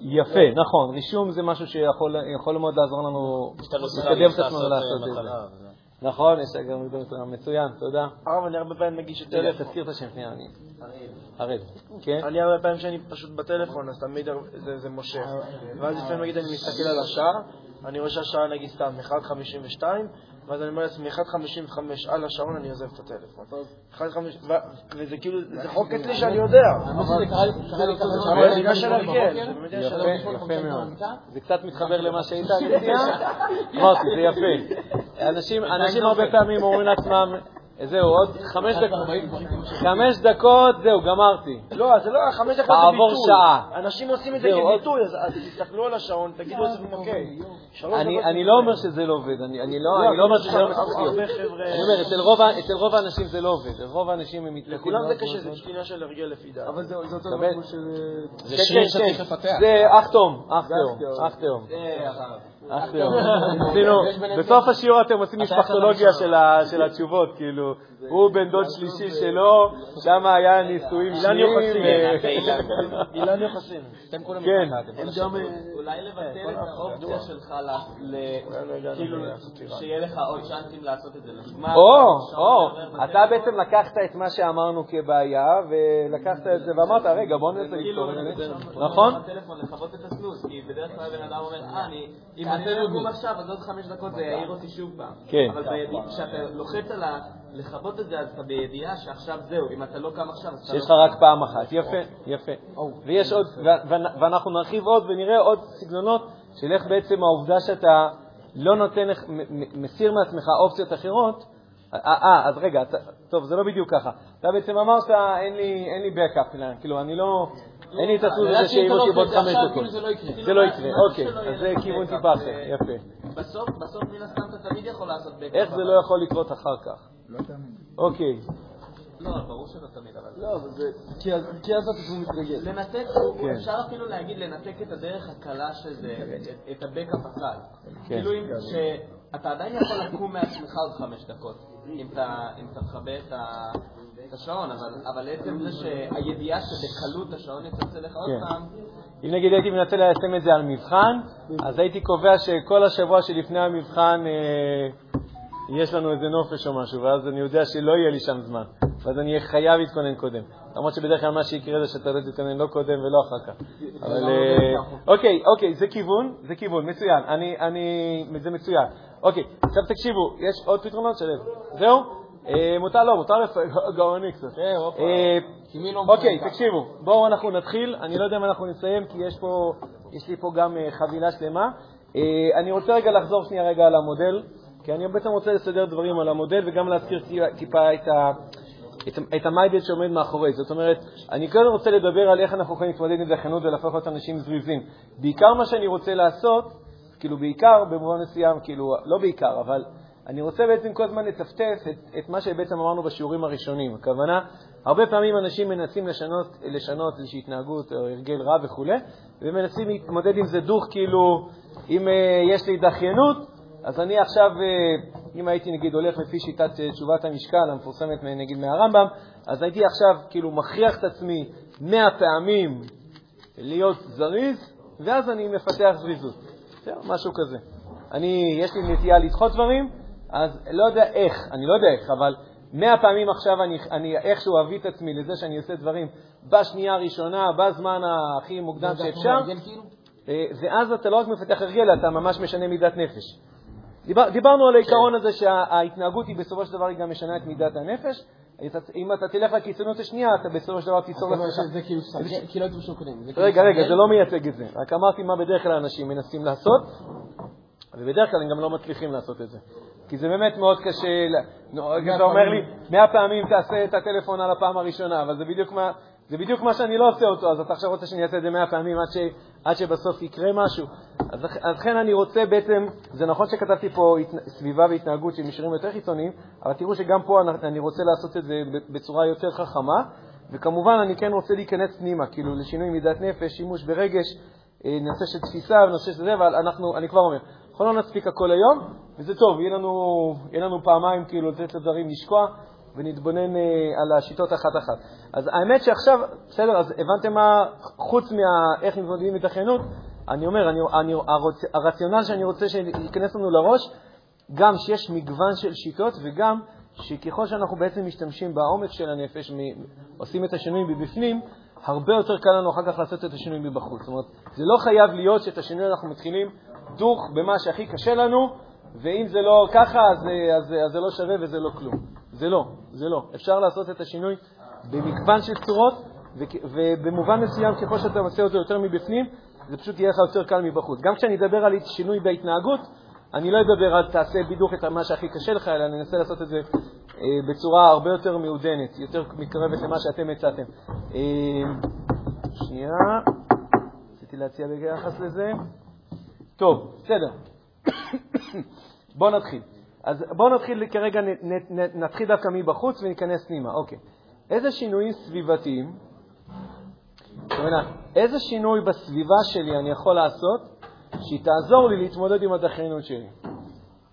יפה, נכון. רישום זה משהו שיכול יכול מאוד לעזור לנו לקדם את עצמנו אה, לעשות את מטרה, זה. נכון, יש גם מצוין, תודה. הרב, אני הרבה פעמים מגיש את טלפון. תזכיר את השם שנייה, אני... הראל. כן? אני הרבה פעמים שאני פשוט בטלפון, אז תמיד זה- מושך. ואז לפעמים נגיד אני מסתכל על השער, אני רואה שהשער נגיד סתם 1.52, ואז אני אומר לעצמי 1.55 על השעון, אני עוזב את הטלפון. 1.5 ו- וזה כאילו, זה חוק אצלי שאני יודע. אבל זה עניין של הרגל, יפה, מאוד. זה קצת מתחבר למה שהיית. אמרתי, זה יפה. אנשים אנשים הרבה פעמים אומרים לעצמם, זהו, עוד חמש דקות, חמש דקות, זהו, גמרתי. לא, זה לא, חמש דקות זה ביטוי. שעה. אנשים עושים את זה כביטוי, אז תסתכלו על השעון, תגידו לעצמם, אוקיי. אני לא. אומר שזה לא עובד, אני אני לא אני לא אומר שזה לא חבר'ה... אני אומר, אצל רוב האנשים זה לא עובד. רוב האנשים הם מתלבטים. לכולם זה קשה, זה עניין של הרגל לפי דעת. אבל זה זה אותו? דבר כמו של... זה שיר שצריך. לפתח. זה אח תאום, אח תאום, אח תאום. עשינו, בסוף השיעור אתם עושים משפחתולוגיה של התשובות, כאילו, הוא בן דוד שלישי שלו, שם היה נישואים שניים. יוחסין. ו- אילן יוחסין. אתם כולם כן. אתם אולי לבטל את האופציה שלך ל- ל- כאילו, שיהיה לך עוד צ'אנסים לעשות את זה. או, או, אתה בעצם לקחת את מה שאמרנו כבעיה, ולקחת את זה ואמרת, רגע, בוא ננסה כאילו, לפתור את זה. נכון? בטלפון לכבות את הסנוס, כי בדרך כלל בן אדם אומר, אה, אני, אם אני לא אקום עכשיו, אז עוד חמש דקות זה יעיר אותי שוב פעם. כן. אבל כשאתה לוחץ על ה... לכבות את זה, אז אתה בידיעה שעכשיו זהו, אם אתה לא קם עכשיו, אז אתה שיש לך לא... רק פעם אחת. יפה, יפה. ויש עוד, ואנחנו נרחיב עוד ונראה עוד סגנונות של איך בעצם העובדה שאתה לא נותן, לך- מסיר מעצמך אופציות אחרות. אה, אה, אז רגע, טוב, זה לא בדיוק ככה. אתה בעצם אמרת, אין לי, בקאפ, כאילו, אני לא, אין לי את הסוג הזה שיעיר אותי בעוד חמש דקות. כאילו זה לא יקרה. לא אוקיי, אז זה לך כיוון backup, טיפה אחר, יפה. בסוף, בסוף מן הסתם אתה תמיד יכול לעשות בקאפ. איך זה לא יכול לקרות אחר כך? לא תמיד. אוקיי, לא, ברור שלא תמיד, אבל... לא, אבל זה... כי אז כי אז אתה פשוט מתרגל. לנתק, כן. אפשר אפילו להגיד לנתק את הדרך הקלה שזה, את- את הבקאפ הקל. כן. כאילו אם, שאתה עדיין יכול לקום מעצמך עוד חמש דקות, אם אתה מכבה את ה- את השעון, אבל- אבל עצם זה שהידיעה שבקלות השעון יצלצל לך עוד כן. פעם, אם נגיד הייתי מנסה ליישם את זה על מבחן, אז הייתי קובע שכל השבוע שלפני המבחן אה, יש לנו איזה נופש או משהו, ואז אני יודע שלא יהיה לי שם זמן, ואז אני אהיה חייב להתכונן קודם. למרות שבדרך כלל מה שיקרה זה שאתה לא תתכונן לא קודם ולא אחר כך. אבל אה, אוקיי, אוקיי, זה כיוון, זה כיוון, מצוין. אני, אני, זה מצוין. אוקיי, עכשיו תקשיבו, יש עוד פתרונות של זהו? אה, מותר, לא, מותר גאוני קצת. אה, אוקיי, תקשיבו, בואו אנחנו נתחיל. אני לא יודע אם אנחנו נסיים, כי יש פה, יש לי פה גם אה, חבילה שלמה. אה, אני רוצה רגע לחזור שנייה רגע על המודל, כי אני בעצם רוצה לסדר דברים על המודל וגם להזכיר טיפה- את ה... את, את המיידד שעומד מאחורי. זאת אומרת, אני כאן רוצה לדבר על איך אנחנו יכולים להתמודד עם דחיינות ולהפוך להיות אנשים זריזים. בעיקר מה שאני רוצה לעשות, כאילו בעיקר במובן מסוים, כאילו, לא בעיקר, אבל אני רוצה בעצם כל הזמן לטפטף את, את מה שבעצם אמרנו בשיעורים הראשונים. הכוונה, הרבה פעמים אנשים מנסים לשנות, לשנות איזושהי התנהגות או הרגל רע וכו', ומנסים להתמודד עם זה דוך, כאילו, אם אה, יש לי דחיינות, אז אני עכשיו, אה, אם הייתי נגיד הולך לפי שיטת אה, תשובת המשקל המפורסמת נגיד מהרמב"ם, אז הייתי עכשיו כאילו מכריח את עצמי מאה פעמים להיות זריז, ואז אני מפתח זריזות. משהו כזה. אני, יש לי נטייה לדחות דברים, אז לא יודע איך, אני לא יודע איך, אבל מאה פעמים עכשיו אני, אני איכשהו אביא את עצמי לזה שאני עושה דברים בשנייה הראשונה, בזמן הכי מוקדם שאפשר, כאילו? אה, ואז אתה לא רק מפתח הרגל, אתה ממש משנה מידת נפש. דיבר, דיברנו על העיקרון הזה שההתנהגות היא בסופו של דבר היא גם משנה את מידת הנפש. אם אתה תלך לקיצוניות השנייה, אתה בסופו של דבר תיצור אומרת לעצמך... שזה כאילו סרגל, כאילו הייתי בשוק קודם. זה כאילו רגע, רגע. זה לא מייצג את זה. רק אמרתי מה בדרך כלל אנשים מנסים לעשות, ובדרך כלל הם גם לא מצליחים לעשות את זה. כי זה באמת מאוד קשה, אתה אומר לי, מאה פעמים תעשה את הטלפון על הפעם הראשונה, אבל זה בדיוק מה... זה בדיוק מה שאני לא עושה אותו, אז אתה עכשיו רוצה שאני אעשה את זה מאה פעמים עד, ש, עד שבסוף יקרה משהו. אז, אז לכן אני רוצה בעצם, זה נכון שכתבתי פה הת, סביבה והתנהגות של מישורים יותר חיצוניים, אבל תראו שגם פה אני, אני רוצה לעשות את זה בצורה יותר חכמה, וכמובן אני כן רוצה להיכנס פנימה, כאילו לשינוי מידת נפש, שימוש ברגש, אה, נושא של תפיסה ונושא של זה, אבל אנחנו, אני כבר אומר, אנחנו לא נספיק הכל היום, וזה טוב, יהיה לנו, יהיה לנו פעמיים כאילו לתת לדברים לשקוע, ונתבונן אה, על השיטות אחת-אחת. אז האמת שעכשיו, בסדר, אז הבנתם מה, חוץ מאיך מתמודדים התאחיינות, אני אומר, אני, אני, הרוצ, הרציונל שאני רוצה שייכנס לנו לראש, גם שיש מגוון של שיטות וגם שככל שאנחנו בעצם משתמשים בעומק של הנפש, עושים את השינויים מבפנים, הרבה יותר קל לנו אחר כך לעשות את השינויים מבחוץ. זאת אומרת, זה לא חייב להיות שאת השינוי אנחנו מתחילים דוך במה שהכי קשה לנו, ואם זה לא ככה, אז, אז, אז זה לא שווה וזה לא כלום. זה לא, זה לא. אפשר לעשות את השינוי במגוון של צורות, ובמובן מסוים, ככל שאתה עושה אותו יותר מבפנים, זה פשוט יהיה לך יותר קל מבחוץ. גם כשאני אדבר על שינוי בהתנהגות, אני לא אדבר על תעשה בדיוק את מה שהכי קשה לך, אלא אני אנסה לעשות את זה אה, בצורה הרבה יותר מעודנת, יותר מתקרבת למה שאתם הצעתם. אה, שנייה, רציתי להציע ביחס לזה. טוב, בסדר. בואו נתחיל. אז בואו נתחיל כרגע, נתחיל דווקא מבחוץ וניכנס פנימה. אוקיי. איזה שינויים סביבתיים, זאת אומרת, איזה שינוי בסביבה שלי אני יכול לעשות שהיא תעזור לי להתמודד עם הדחיינות שלי.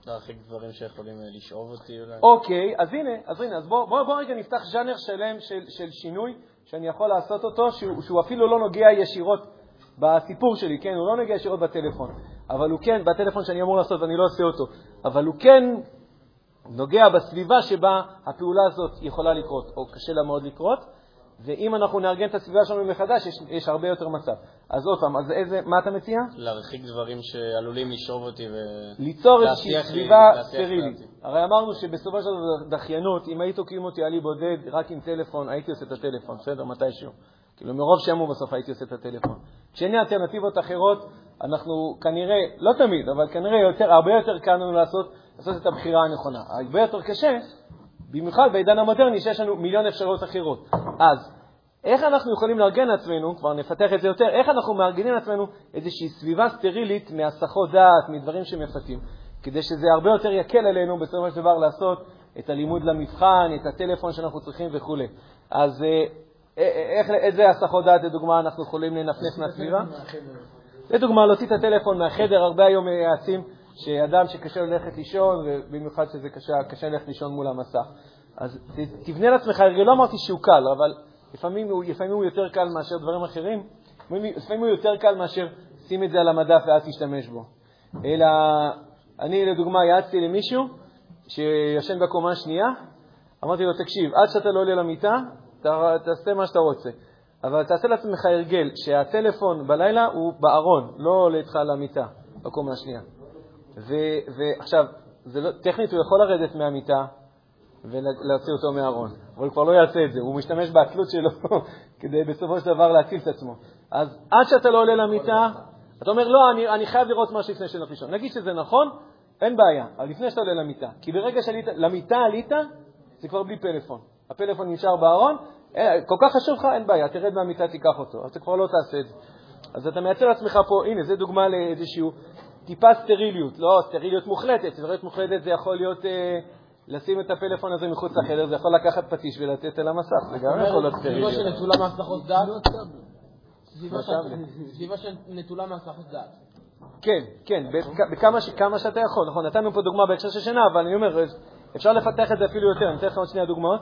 להרחיק דברים שיכולים אה, לשאוב אותי אולי. אוקיי, אז הנה, אז הנה, אז בוא, בוא, בוא רגע נפתח ז'אנר שלם של, של שינוי שאני יכול לעשות אותו, שהוא, שהוא אפילו לא נוגע ישירות בסיפור שלי, כן? הוא לא נוגע ישירות בטלפון, אבל הוא כן, בטלפון שאני אמור לעשות ואני לא עושה אותו, אבל הוא כן נוגע בסביבה שבה הפעולה הזאת יכולה לקרות, או קשה לה מאוד לקרות, ואם אנחנו נארגן את הסביבה שלנו מחדש, יש, יש הרבה יותר מצב. אז עוד פעם, אז איזה, מה אתה מציע? להרחיק דברים שעלולים לשאוב אותי ו... ליצור איזושהי סביבה סטרילית. הרי אמרנו שבסופו של דבר דחיינות, אם היית תוקעים אותי על אי בודד רק עם טלפון, הייתי עושה את הטלפון, בסדר? מתישהו. כאילו מרוב שעמום בסוף הייתי עושה את הטלפון. כשאין לי אלטרנטיבות אחרות, אנחנו כנראה, לא תמיד, אבל כנראה יותר, הרבה יותר קל לנו לעשות, לעשות את הבחירה הנכונה. הרבה יותר קשה, במיוחד בעידן המודרני, שיש לנו מיליון אפשרויות אחרות. אז איך אנחנו יכולים לארגן לעצמנו, כבר נפתח את זה יותר, איך אנחנו מארגנים לעצמנו איזושהי סביבה סטרילית מהסחות דעת, מדברים שמפתים, כדי שזה הרבה יותר יקל עלינו בסופו של דבר לעשות את הלימוד למבחן, את הטלפון שאנחנו צריכים וכו'. אז אה, איך, איזה הסחות דעת, לדוגמה, אנחנו יכולים לנפנף מהסביבה? לדוגמה, להוציא את הטלפון מהחדר, הרבה היום מייעצים שאדם שקשה ללכת לישון, ובמיוחד שזה קשה, קשה ללכת לישון מול המסך. אז תבנה לעצמך הרגל, לא אמרתי שהוא קל, אבל לפעמים הוא, לפעמים הוא יותר קל מאשר דברים אחרים, לפעמים- הוא יותר קל מאשר שים את זה על המדף ואז תשתמש בו. אלא, אני לדוגמה יעצתי למישהו שישן בקומה השנייה, אמרתי לו, תקשיב, עד שאתה לא עולה למיטה, תעשה מה שאתה רוצה. אבל תעשה לעצמך הרגל שהטלפון בלילה הוא בארון, לא עולה איתך למיטה, בקומה השנייה. ועכשיו, לא, טכנית הוא יכול לרדת מהמיטה ולהוציא אותו מהארון, אבל הוא כבר לא יעשה את זה, הוא משתמש בעצלות שלו כדי בסופו של דבר להציל את עצמו. אז עד שאתה לא עולה למיטה, אתה אומר, לא, אני, אני חייב לראות משהו לפני שאני הולך לישון. נגיד שזה נכון, אין בעיה, אבל לפני שאתה עולה למיטה. כי ברגע שעלית, למיטה עלית, זה כבר בלי פלאפון. הפלאפון נשאר בארון, אה, כל כך חשוב לך, אין בעיה, תרד מהמיטה, תיקח אותו. אז אתה כבר לא תעשה את זה. אז אתה מייצר לעצמך פה, הנה, זו דוגמה לאיזשהו טיפה סטריליות. לא סטריליות מוחלטת, סטריליות מוחלטת זה יכול להיות אה, לשים את הפלאפון הזה מחוץ לחדר, זה יכול לקחת פטיש ולתת על המסך, זה גם יכול להיות סביבה סטריליות. שנטולה מהסחות דעת? סביבה. סביבה שנטולה מהסחות דעת. כן, כן, בכ- בכמה שאתה יכול. נכון, נתנו פה דוגמה בהקשר של שינה, אבל אני אומר, אפשר לפתח את זה אפילו יותר. אני אתן לך עוד שנייה דוגמאות.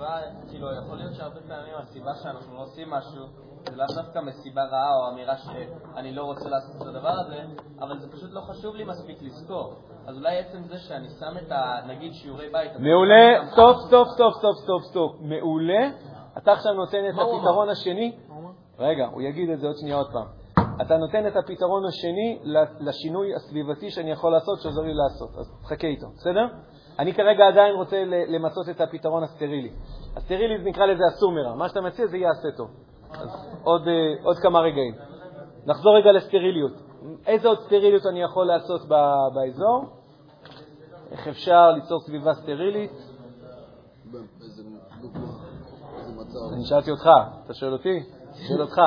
זו סביבה, כאילו, יכול להיות שהרבה פעמים הסיבה שאנחנו לא עושים משהו, זה לאו דווקא מסיבה רעה או אמירה שאני לא רוצה לעשות את הדבר הזה, אבל זה פשוט לא חשוב לי מספיק לזכור. אז אולי עצם זה שאני שם את ה... נגיד שיעורי בית... מעולה, סטופ, סטופ, סטופ, סטופ, סטופ, סטופ. מעולה. אתה עכשיו נותן את הפתרון השני. רגע, הוא יגיד את זה עוד שנייה עוד פעם. אתה נותן את הפתרון השני לשינוי הסביבתי שאני יכול לעשות, שעוזר לי לעשות. אז תחכה איתו, בסדר? אני כרגע עדיין רוצה למצות את הפתרון הסטרילי. הסטרילי זה נקרא לזה הסומרה. מה שאתה מציע זה יעשה טוב. עוד, אה, עוד כמה רגעים. נחזור רגע לסטריליות. איזה עוד סטריליות אני יכול לעשות באזור? איך אפשר ליצור סביבה סטרילית? אני שאלתי אותך, אתה שואל אותי? שואל אותך.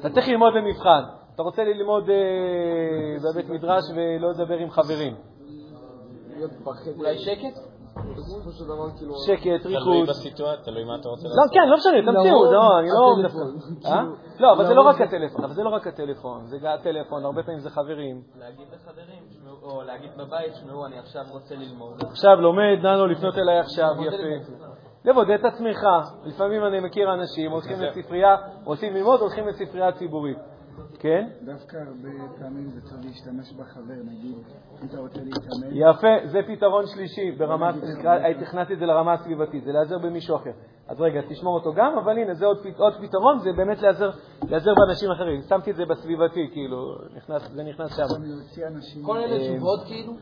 אתה צריך ללמוד למבחן. אתה רוצה ללמוד אה, בבית מדרש ולא לדבר עם חברים. להיות בחדר. אולי שקט? בסופו של דבר, כאילו... שקט, תלוי ריכוז. בסיטואציה, תלוי מה אתה רוצה לא, לעשות. כן, לא משנה, תמציאו, לרוב לא, אני לא... דווקא- כאילו, אה? לא, אבל זה לא לרוב רק הטלפון, אבל זה לא רק הטלפון, זה גם הטלפון, הרבה פעמים זה חברים. להגיד לחברים, או להגיד בבית, תשמעו, אני עכשיו רוצה ללמוד. עכשיו לומד, ננו לפנות אליי עכשיו, יפה. לבודד את עצמך. לפעמים אני מכיר אנשים, הולכים לספרייה, רוצים ללמוד, הולכים לספרייה ציבורית. כן? דווקא הרבה פעמים זה טוב להשתמש בחבר, נגיד, אם אתה רוצה להתאמן. יפה, זה פתרון שלישי, ברמה, הייתי הכנסתי את זה לרמה הסביבתית, זה להיעזר במישהו אחר. אז רגע, תשמור אותו גם, אבל הנה, זה עוד, עוד פתרון, זה באמת להיעזר, באנשים אחרים. שמתי את זה בסביבתי, כאילו, נכנס, זה נכנס שם. כל אלה תשובות כאילו?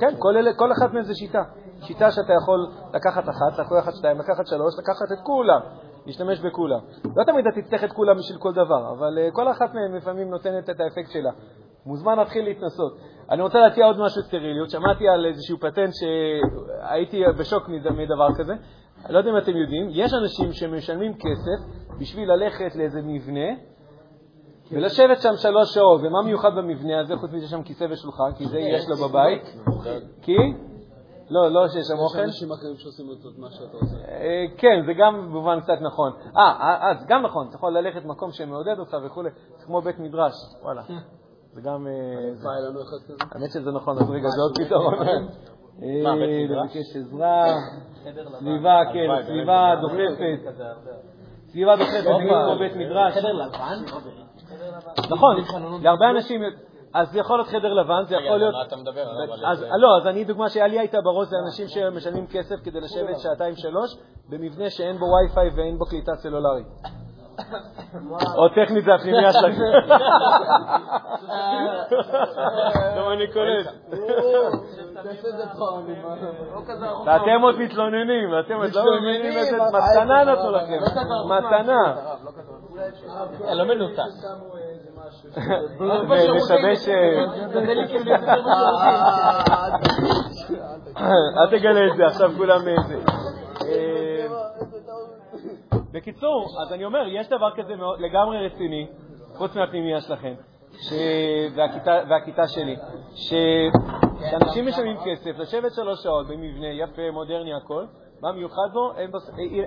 כן, כל, אלה, כל אחת מהן זה שיטה. שיטה שאתה יכול לקחת אחת, לקחת שתיים, לקחת שלוש, לקחת את כולם, להשתמש בכולם. לא תמיד אתה תצטרך את כולם בשביל כל דבר, אבל uh, כל אחת מהן לפעמים נותנת את האפקט שלה. מוזמן להתחיל להתנסות. אני רוצה להציע עוד משהו סטריליות. שמעתי על איזשהו פטנט שהייתי בשוק מד- מדבר כזה. לא יודע אם אתם יודעים, יש אנשים שמשלמים כסף בשביל ללכת לאיזה מבנה ולשבת שם שלוש שעות. ומה מיוחד במבנה הזה, חוץ מזה שם כיסא ושולחן, כי זה יש לו בבית? כי? לא, לא שיש שם יש אוכל. אנשים אחרים שעושים את מה שאתה עושה. אה, כן, זה גם במובן קצת נכון. אה, אה, אז גם נכון, אתה יכול ללכת מקום שמעודד אותך וכולי, זה כמו בית מדרש, וואלה. זה גם... אה. האמת שזה נכון, אז רגע, זה עוד פתרון. אה, מה, בית מדרש? לבקש עזרה, סביבה, כן, סביבה. דוחפת. סביבה דוחפת, זה כמו בית מדרש. חדר לבן? נכון, להרבה אנשים, אז זה יכול להיות חדר לבן, זה רגע, יכול על להיות... מה אתה מדבר? אז לא, אז אני, דוגמה שהיה לי הייתה בראש, זה אנשים שמשלמים כסף כדי לשבת שעתיים-שלוש במבנה שאין בו וי-פיי ואין בו קליטה סלולרית. או טכנית זה הפנימייה שלכם. גם אני קולט. ואתם עוד מתלוננים, אתם עוד לא מבינים איזה מתנה נתנו לכם. מתנה. אה, לא מנותק. ונשבש... אל תגלה את זה, עכשיו כולם זה. אה, בקיצור, אז אני אומר, יש דבר כזה לגמרי רציני, חוץ מהפנימייה שלכם, ש... והכיתה, והכיתה שלי, ש... שאנשים משלמים כסף לשבת שלוש שעות במבנה יפה, מודרני, הכל, מה מיוחד בו? אין, בו...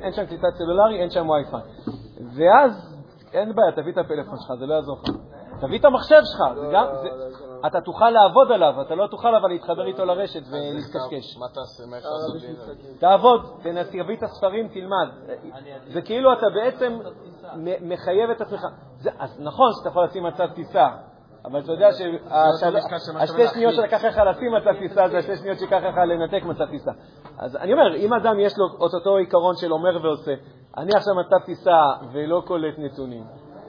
אין שם קליטת סלולרי, אין שם וי-פיי. ואז אין בעיה, תביא את הפלאפון שלך, זה לא יעזור לך. תביא את המחשב שלך, זה גם, זה... אתה תוכל לעבוד עליו, אתה לא תוכל אבל להתחבר איתו לרשת ולהתקשקש. מה תעשה? מה אפשר לעשות? תעבוד, תביא את הספרים, תלמד. זה כאילו אתה בעצם מחייב את עצמך. אז נכון שאתה יכול לשים מצב טיסה, אבל אתה יודע שהשתי שניות שלקח לך לשים מצב טיסה זה השתי שניות שיקח לך לנתק מצב טיסה. אז אני אומר, אם אדם יש לו את אותו עיקרון של אומר ועושה, אני עכשיו מצב טיסה ולא קולט נתונים,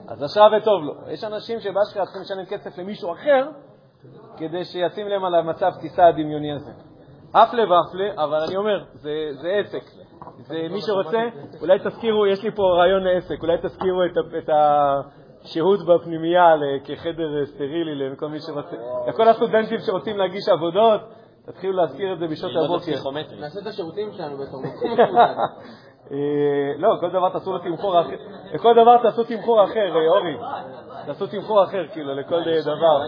אז אשרה וטוב לו. יש אנשים שבאשכרה צריכים לשלם כסף למישהו אחר כדי שישים להם על המצב טיסה הדמיוני הזה. הפלא ופלא, אבל אני אומר, זה, זה עסק. זה מי שרוצה, אולי תזכירו, יש לי פה רעיון לעסק, אולי תזכירו את, את השהות בפנימייה כחדר סטרילי לכל מי שרוצה. לכל הסטודנטים שרוצים להגיש עבודות, תתחילו להזכיר את זה בשעות הבוקר. נעשה את השירותים שלנו בתור אה, לא, כל דבר תעשו לו תמחור אחר. לכל דבר תעשו תמחור אחר, אה, אורי. תעשו תמחור אחר, כאילו, לכל אה, דבר.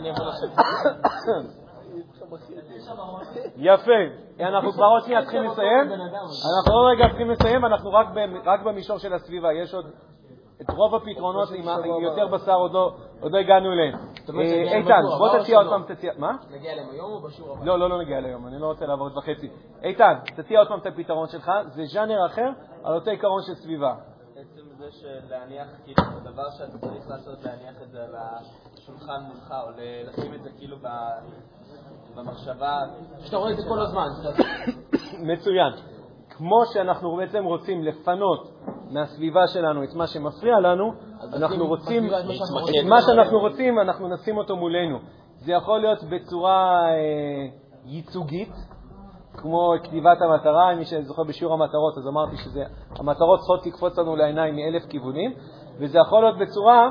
יפה. אנחנו כבר עוד שנייה צריכים לסיים. אנחנו עוד רגע צריכים לסיים, אנחנו רק במישור של הסביבה. יש עוד את רוב הפתרונות עם יותר בשר עוד לא- לא הגענו אליהם. אה, איתן, בוא תציע עוד? פעם, תציע, מה? נגיע אליהם היום או בשיעור הבא? לא, לא, לא נגיע ליום, אני לא רוצה לעבור את וחצי. איתן, תציע עוד פעם את הפתרון שלך, זה ז'אנר אחר על אותו עיקרון של סביבה. עצם זה של להניח, כאילו, זה דבר שאתה צריך לעשות, להניח את זה על השולחן מולך, או לשים את זה כאילו במחשבה. שאתה רואה את זה כל הזמן. מצוין. כמו שאנחנו בעצם רוצים לפנות מהסביבה שלנו את מה שמפריע לנו, אנחנו רוצים, את מה שאנחנו רוצים. אנחנו נשים אותו מולנו. זה יכול להיות בצורה אה, ייצוגית, כמו כתיבת המטרה, מי שזוכר בשיעור המטרות, אז אמרתי שהמטרות צריכות לקפוץ לנו לעיניים מאלף כיוונים, וזה יכול להיות בצורה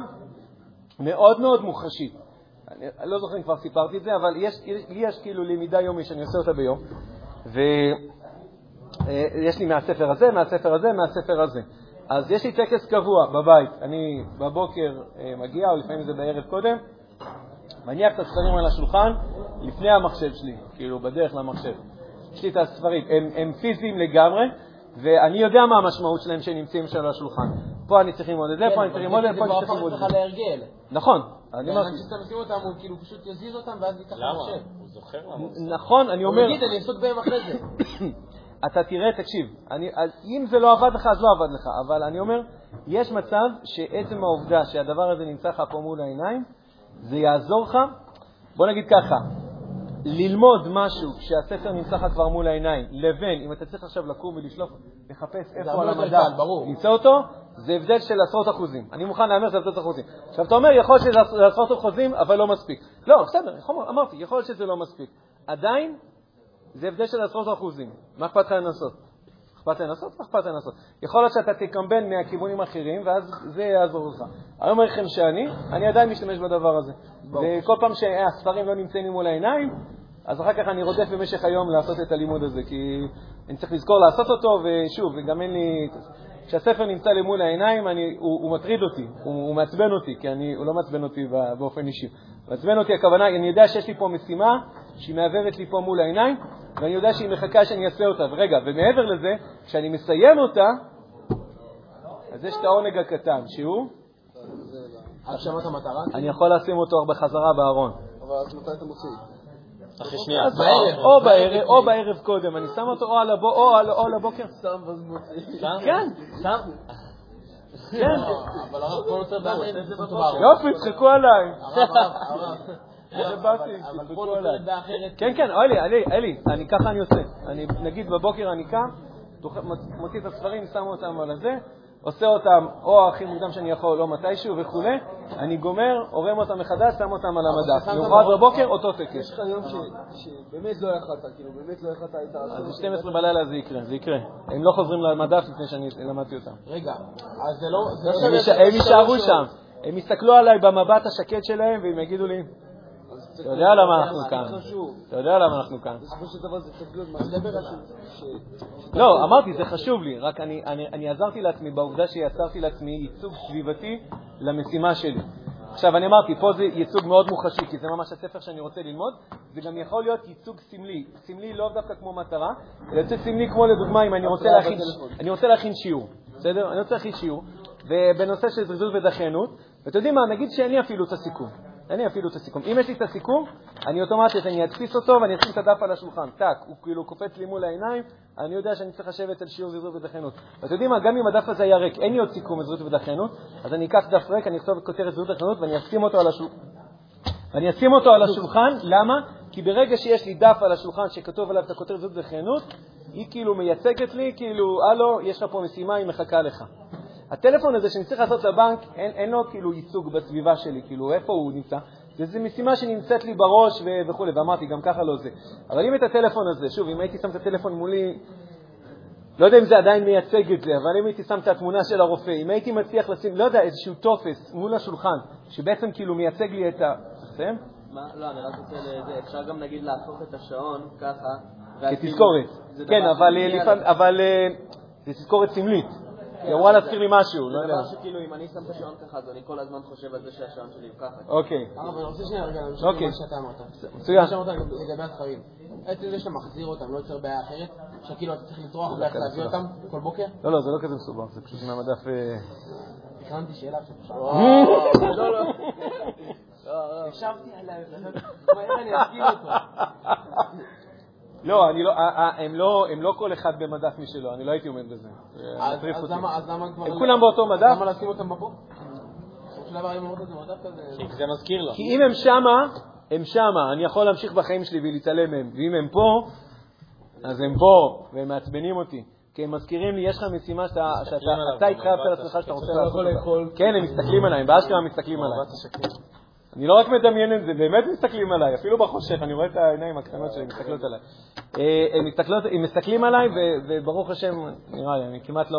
מאוד מאוד מוחשית. אני, אני לא זוכר אם כבר סיפרתי את זה, אבל יש, לי יש כאילו למידה יומי שאני עושה אותה ביום, ויש לי מהספר הזה, מהספר הזה, מהספר הזה. אז יש לי טקס קבוע בבית. אני בבוקר אה, מגיע, או לפעמים זה בערב קודם, מניח את הספרים על השולחן לפני המחשב שלי, כאילו בדרך למחשב. יש לי את הספרים, הם, הם פיזיים לגמרי, ואני יודע מה המשמעות שלהם שהם נמצאים שם על השולחן. פה אני צריך ללמוד את זה, פה אני צריך ללמוד את זה, פה אני צריך ללמוד את זה זה. להרגל. נכון, אני אומר, שאתה משים אותם, הוא כאילו פשוט יזיז אותם ואז ייקח למה? למחשב. הוא זוכר למה? נכון, אני הוא אומר, יגיד, אני אעסוק בהם אחרי זה. אתה תראה, תקשיב, אני, אז אם זה לא עבד לך, אז לא עבד לך, אבל אני אומר, יש מצב שעצם העובדה שהדבר הזה נמצא לך פה מול העיניים, זה יעזור לך, בוא נגיד ככה, ללמוד משהו כשהספר נמצא לך כבר מול העיניים, לבין אם אתה צריך עכשיו לקום ולשלוף, לחפש איפה על ברור. למצוא אותו, זה הבדל של עשרות אחוזים. אני מוכן להמר שזה עשרות אחוזים. עכשיו, אתה אומר, יכול להיות שזה עשרות אחוזים, אבל לא מספיק. לא, בסדר, אמרתי, יכול להיות שזה לא מספיק. עדיין, זה הבדל של עשרות אחוזים. מה אכפת לך לנסות? אכפת לנסות? מה אכפת לנסות? יכול להיות שאתה תקמבן מהכיוונים האחרים, ואז זה יעזור לך. אני אומר לכם שאני, אני עדיין משתמש בדבר הזה. וכל פעם שהספרים לא נמצאים לי מול העיניים, אז אחר כך אני רודף במשך היום לעשות את הלימוד הזה, כי אני צריך לזכור לעשות אותו, ושוב, וגם אין לי... כשהספר נמצא לי מול העיניים, אני, הוא, הוא מטריד אותי, הוא, הוא מעצבן אותי, כי אני, הוא לא מעצבן אותי בא- באופן אישי. מעצבן אותי, הכוונה, אני יודע שיש לי פה משימה שהיא מהבהבת לי פה מול העיניים, ואני יודע שהיא מחכה שאני אעשה אותה. ורגע, ומעבר לזה, כשאני מסיים אותה, אז יש את העונג הקטן, שהוא, הגשמת המטרה? אני יכול לשים אותו בחזרה בארון. אבל אז מתי אתה מוציא? אחרי שנייה. או בערב, או בערב קודם, אני שם אותו או על הבו- או על- או על הבוקר. סתם ואז מוציא. כן, שם. כן. אבל הרב, פה נוצר בעיה. יופי, צחקו עליי. הרב, הרב, אבל פה. כן, כן, אלי, אלי, אלי, אני ככה אני עושה. אני, נגיד בבוקר אני קם, מוציא את הספרים, שם אותם על הזה, עושה אותם או הכי מוקדם שאני יכול, או מתישהו וכולי, אני גומר, עורם אותם מחדש, שם אותם על המדף. למחרת בבוקר, אותו טקס. יש לך יום ש- שבאמת לא יכלת, כאילו, באמת לא יכלת, היית אז עסוק. ב-12 בלילה זה יקרה, זה יקרה. הם לא חוזרים למדף לפני שאני למדתי אותם. רגע, אז זה לא... זה לא הם ייש- הם יישארו שם. הם יסתכלו עליי במבט השקט שלהם והם יגידו לי, אז אתה יודע למה אנחנו כאן. אתה יודע למה אנחנו כאן. בסופו של דבר זה צריך להיות, לא, אמרתי, זה חשוב לי, רק אני, עזרתי לעצמי בעובדה שיצרתי לעצמי ייצוג סביבתי למשימה שלי. עכשיו, אני אמרתי, פה זה ייצוג מאוד מוחשי, כי זה ממש הספר שאני רוצה ללמוד, זה גם יכול להיות ייצוג סמלי. סמלי לא דווקא כמו מטרה, אלא ייצוג סמלי כמו לדוגמה, אם אני רוצה להכין. אני רוצה להכין שיעור, בסדר? אני רוצה להכין שיעור, ובנושא של זריזות ודחיינות, ואתם יודעים מה, נגיד שאין לי אפילו את הסיכום. אין לי אפילו את הסיכום. אם יש לי את הסיכום, אני אוטומטית, אני אדפיס אותו ואני אשים את הדף על השולחן. טאק, הוא כאילו קופץ לי מול העיניים, אני יודע שאני צריך לשבת על שיעור זריזות ודחיינות. ואתם יודעים מה, גם אם הדף הזה היה ריק, אין לי עוד סיכום זריזות ודחיינות, אז אני אקח דף ריק, אני אכתוב כותרת זריזות ודחיינות ואני אשים אותו על השולחן. ואני אשים אותו על השולחן, למה? כי ברגע שיש לי דף על השולחן שכתוב עליו את הכותרת זריזות ודחיינות, היא כאילו מייצגת לי, כאילו, הלו, יש לך פה משימה, היא מחכה לך. הטלפון הזה שאני צריך לעשות לבנק, אין, אין לו כאילו ייצוג בסביבה שלי, כאילו איפה הוא נמצא? זה, זה משימה שנמצאת לי בראש ו- וכולי, ואמרתי, גם ככה לא זה. אבל אם את הטלפון הזה, שוב, אם הייתי שם את הטלפון מולי, לא יודע אם זה עדיין מייצג את זה, אבל אם הייתי שם את התמונה של הרופא, אם הייתי מצליח לשים, לא יודע, איזשהו טופס מול השולחן, שבעצם כאילו מייצג לי את ה... תסיים? מה? לא, אני רק רוצה לזה, אפשר גם נגיד להפוך את השעון ככה. כתזכורת. כן, לפעמים-. אבל אה, זה תזכורת סמלית. היא אמורה להזכיר לי משהו, לא זה יודע. דבר שכאילו אם אני שם את השעון ככה, אז אני כל הזמן חושב על זה שהשעון שלי הוא ככה. אוקיי. הרב, אני רוצה שנייה רגע להמשיך אוקיי. למה שאתה אמרת. מצוין. מה שאמרת לגבי הספרים. עצם זה שאתה מחזיר אותם, לא יוצר בעיה אחרת, שכאילו אתה צריך לטרוח ואיך להביא אותם כל בוקר? לא, לא, זה לא כזה מסובך, זה פשוט מהמדף... אה, הכנתי שאלה עכשיו. לא, לא. ישבתי איך אני אותו? לא, אני לא, אה, אה, הם לא, הם לא כל אחד במדף משלו, אני לא הייתי עומד בזה. זה אז. למה, אז למה כבר... הם כולם באותו מדף? למה לשים אותם את זה מזכיר לו. כי אם הם שמה, הם שמה, אני יכול להמשיך בחיים שלי ולהתעלם מהם. ואם הם פה, אז הם פה, והם מעצבנים אותי. כי הם מזכירים לי, יש לך משימה שאתה התחייבת לעצמך שאתה רוצה לא לעשות. כן, הם מסתכלים עליי, הם באשכרה מסתכלים עליי. אני לא רק מדמיין את זה, באמת מסתכלים עליי, אפילו בחושך, אני רואה את העיניים הקטנות שלהם מסתכלות עליי. אה, הם מסתכלות- הם מסתכלים עליי, וברוך השם, נראה לי, אני כמעט לא...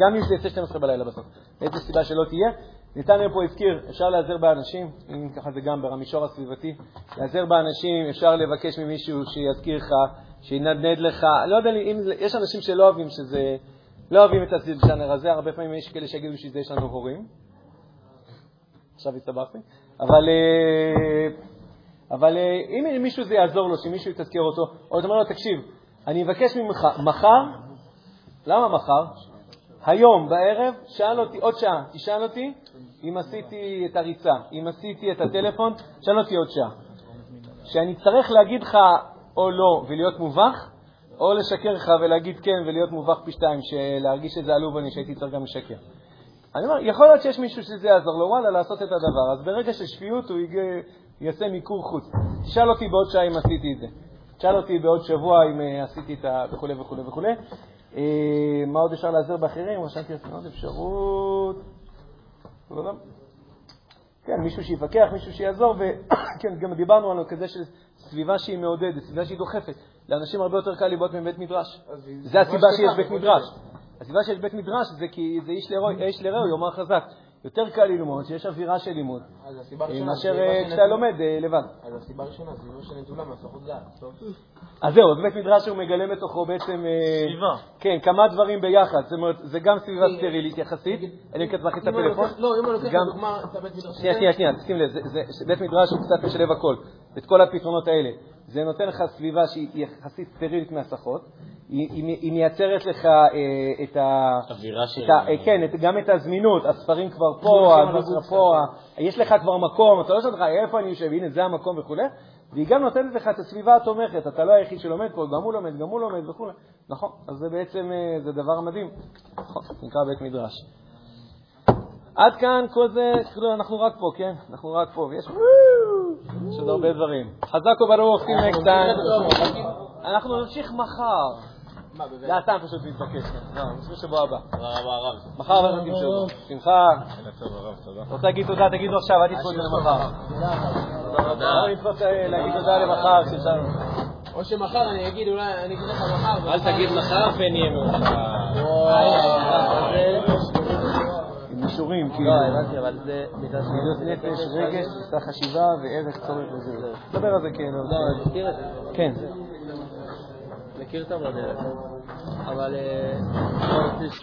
גם- אם זה יצא 12 בלילה בסוף, מאיזה סיבה שלא תהיה. ניתן פה הזכיר, אפשר להיעזר באנשים, אם ככה זה גם במישור הסביבתי, להיעזר באנשים, אפשר לבקש ממישהו שיזכיר לך, שינדנד לך, לא יודע לי, אם יש אנשים שלא אוהבים שזה, לא אוהבים את הז'אנר הזה, הרבה פעמים יש כאלה שיגידו שזה יש לנו הורים. עכשיו הסתבכתי, אבל, אה, אבל אה, אם מישהו זה יעזור לו, שמישהו יתזכר אותו, או אתה אומר לו, תקשיב, אני אבקש ממך, מחר, למה מחר? היום בערב, שאל אותי, עוד שעה, תשאל אותי אם עשיתי את הריצה, אם עשיתי את הטלפון, שאל אותי עוד שעה. שאני אצטרך להגיד לך או לא ולהיות מובך, או לשקר לך ולהגיד כן ולהיות מובך פי שתיים, להרגיש שזה עלוב אני שהייתי צריך גם לשקר. אני אומר, יכול להיות שיש מישהו שזה יעזור לו, וואלה, לעשות את הדבר. אז ברגע של שפיות הוא. יעשה מיקור חוץ. תשאל אותי בעוד שעה אם עשיתי את זה. תשאל אותי בעוד שבוע אם אה, עשיתי את ה... וכו' וכו' וכו'. אה, מה עוד אפשר לעזר באחרים? רשמתי לעצמי עוד אפשרות. כן, מישהו שיפקח, מישהו שיעזור, וכן, גם דיברנו על כזה של סביבה שהיא מעודדת, סביבה שהיא דוחפת. לאנשים הרבה יותר קל לבעוט מבית מדרש. זה הסיבה שיש בית מדרש. הסיבה שיש בית מדרש זה כי זה איש לרעהו, איש לרעהו יאמר חזק. יותר קל ללמוד, שיש אווירה של לימוד, אז הסיבה אה, הראשונה... מאשר אה, של כשאתה לומד אה, לבד. אז הסיבה הראשונה, סביבה של נטולה מהסמכות דעת. טוב. אז זהו, אז בית מדרש הוא מגלה בתוכו בעצם... סביבה. כן, כמה דברים ביחד. זאת אומרת, זה גם סביבה סטרילית יחסית, כן אתה מכניס את אני. לוקח- לא, אם אני לוקח לדוגמה את הבית מדרש שנייה, הזה, שנייה, שנייה, תשים לב, זה- זה- בית מדרש הוא קצת משלב הכל, את כל הפתרונות האלה. זה נותן לך סביבה שהיא יחסית סטרילית מהסחות, היא, היא, היא מייצרת לך אה, את ה... אווירה של... אה, כן, את, גם את הזמינות, הספרים כבר פה, הגוף שלך פה, ה- יש לך כבר מקום, אתה לא שואל אותך איפה אני יושב, הנה זה המקום וכו', והיא גם נותנת לך את הסביבה התומכת, אתה לא היחיד שלומד פה, גם הוא לומד, גם הוא לומד וכו'. נכון, אז זה בעצם, אה, זה דבר מדהים. נכון, נקרא בית מדרש. עד כאן כל זה, כאילו אנחנו רק פה, כן? אנחנו רק פה, ויש יש עוד הרבה דברים. חזק וברוך, see you next time. אנחנו נמשיך מחר. זה אתה פשוט מתבקש. לא, נמשיך בשבוע הבא. תודה רבה, הרב. מחר אנחנו תמשכו. שמחה. רוצה להגיד תודה, תגידו עכשיו, אל תדחו את זה למחר. תודה רבה. אה, להגיד תודה למחר, שאפשר. או שמחר אני אגיד, אולי אני אגיד לך מחר. אל תגיד מחר ונהיה מאוחר. עם אישורים, כאילו. לא, הבנתי, אבל זה... בגלל נפש, רגש, תפיסה חשיבה וערך צורך וזה. נדבר על זה כן. לא, אני מכיר את זה. כן. מכיר את המודל. אבל... אה,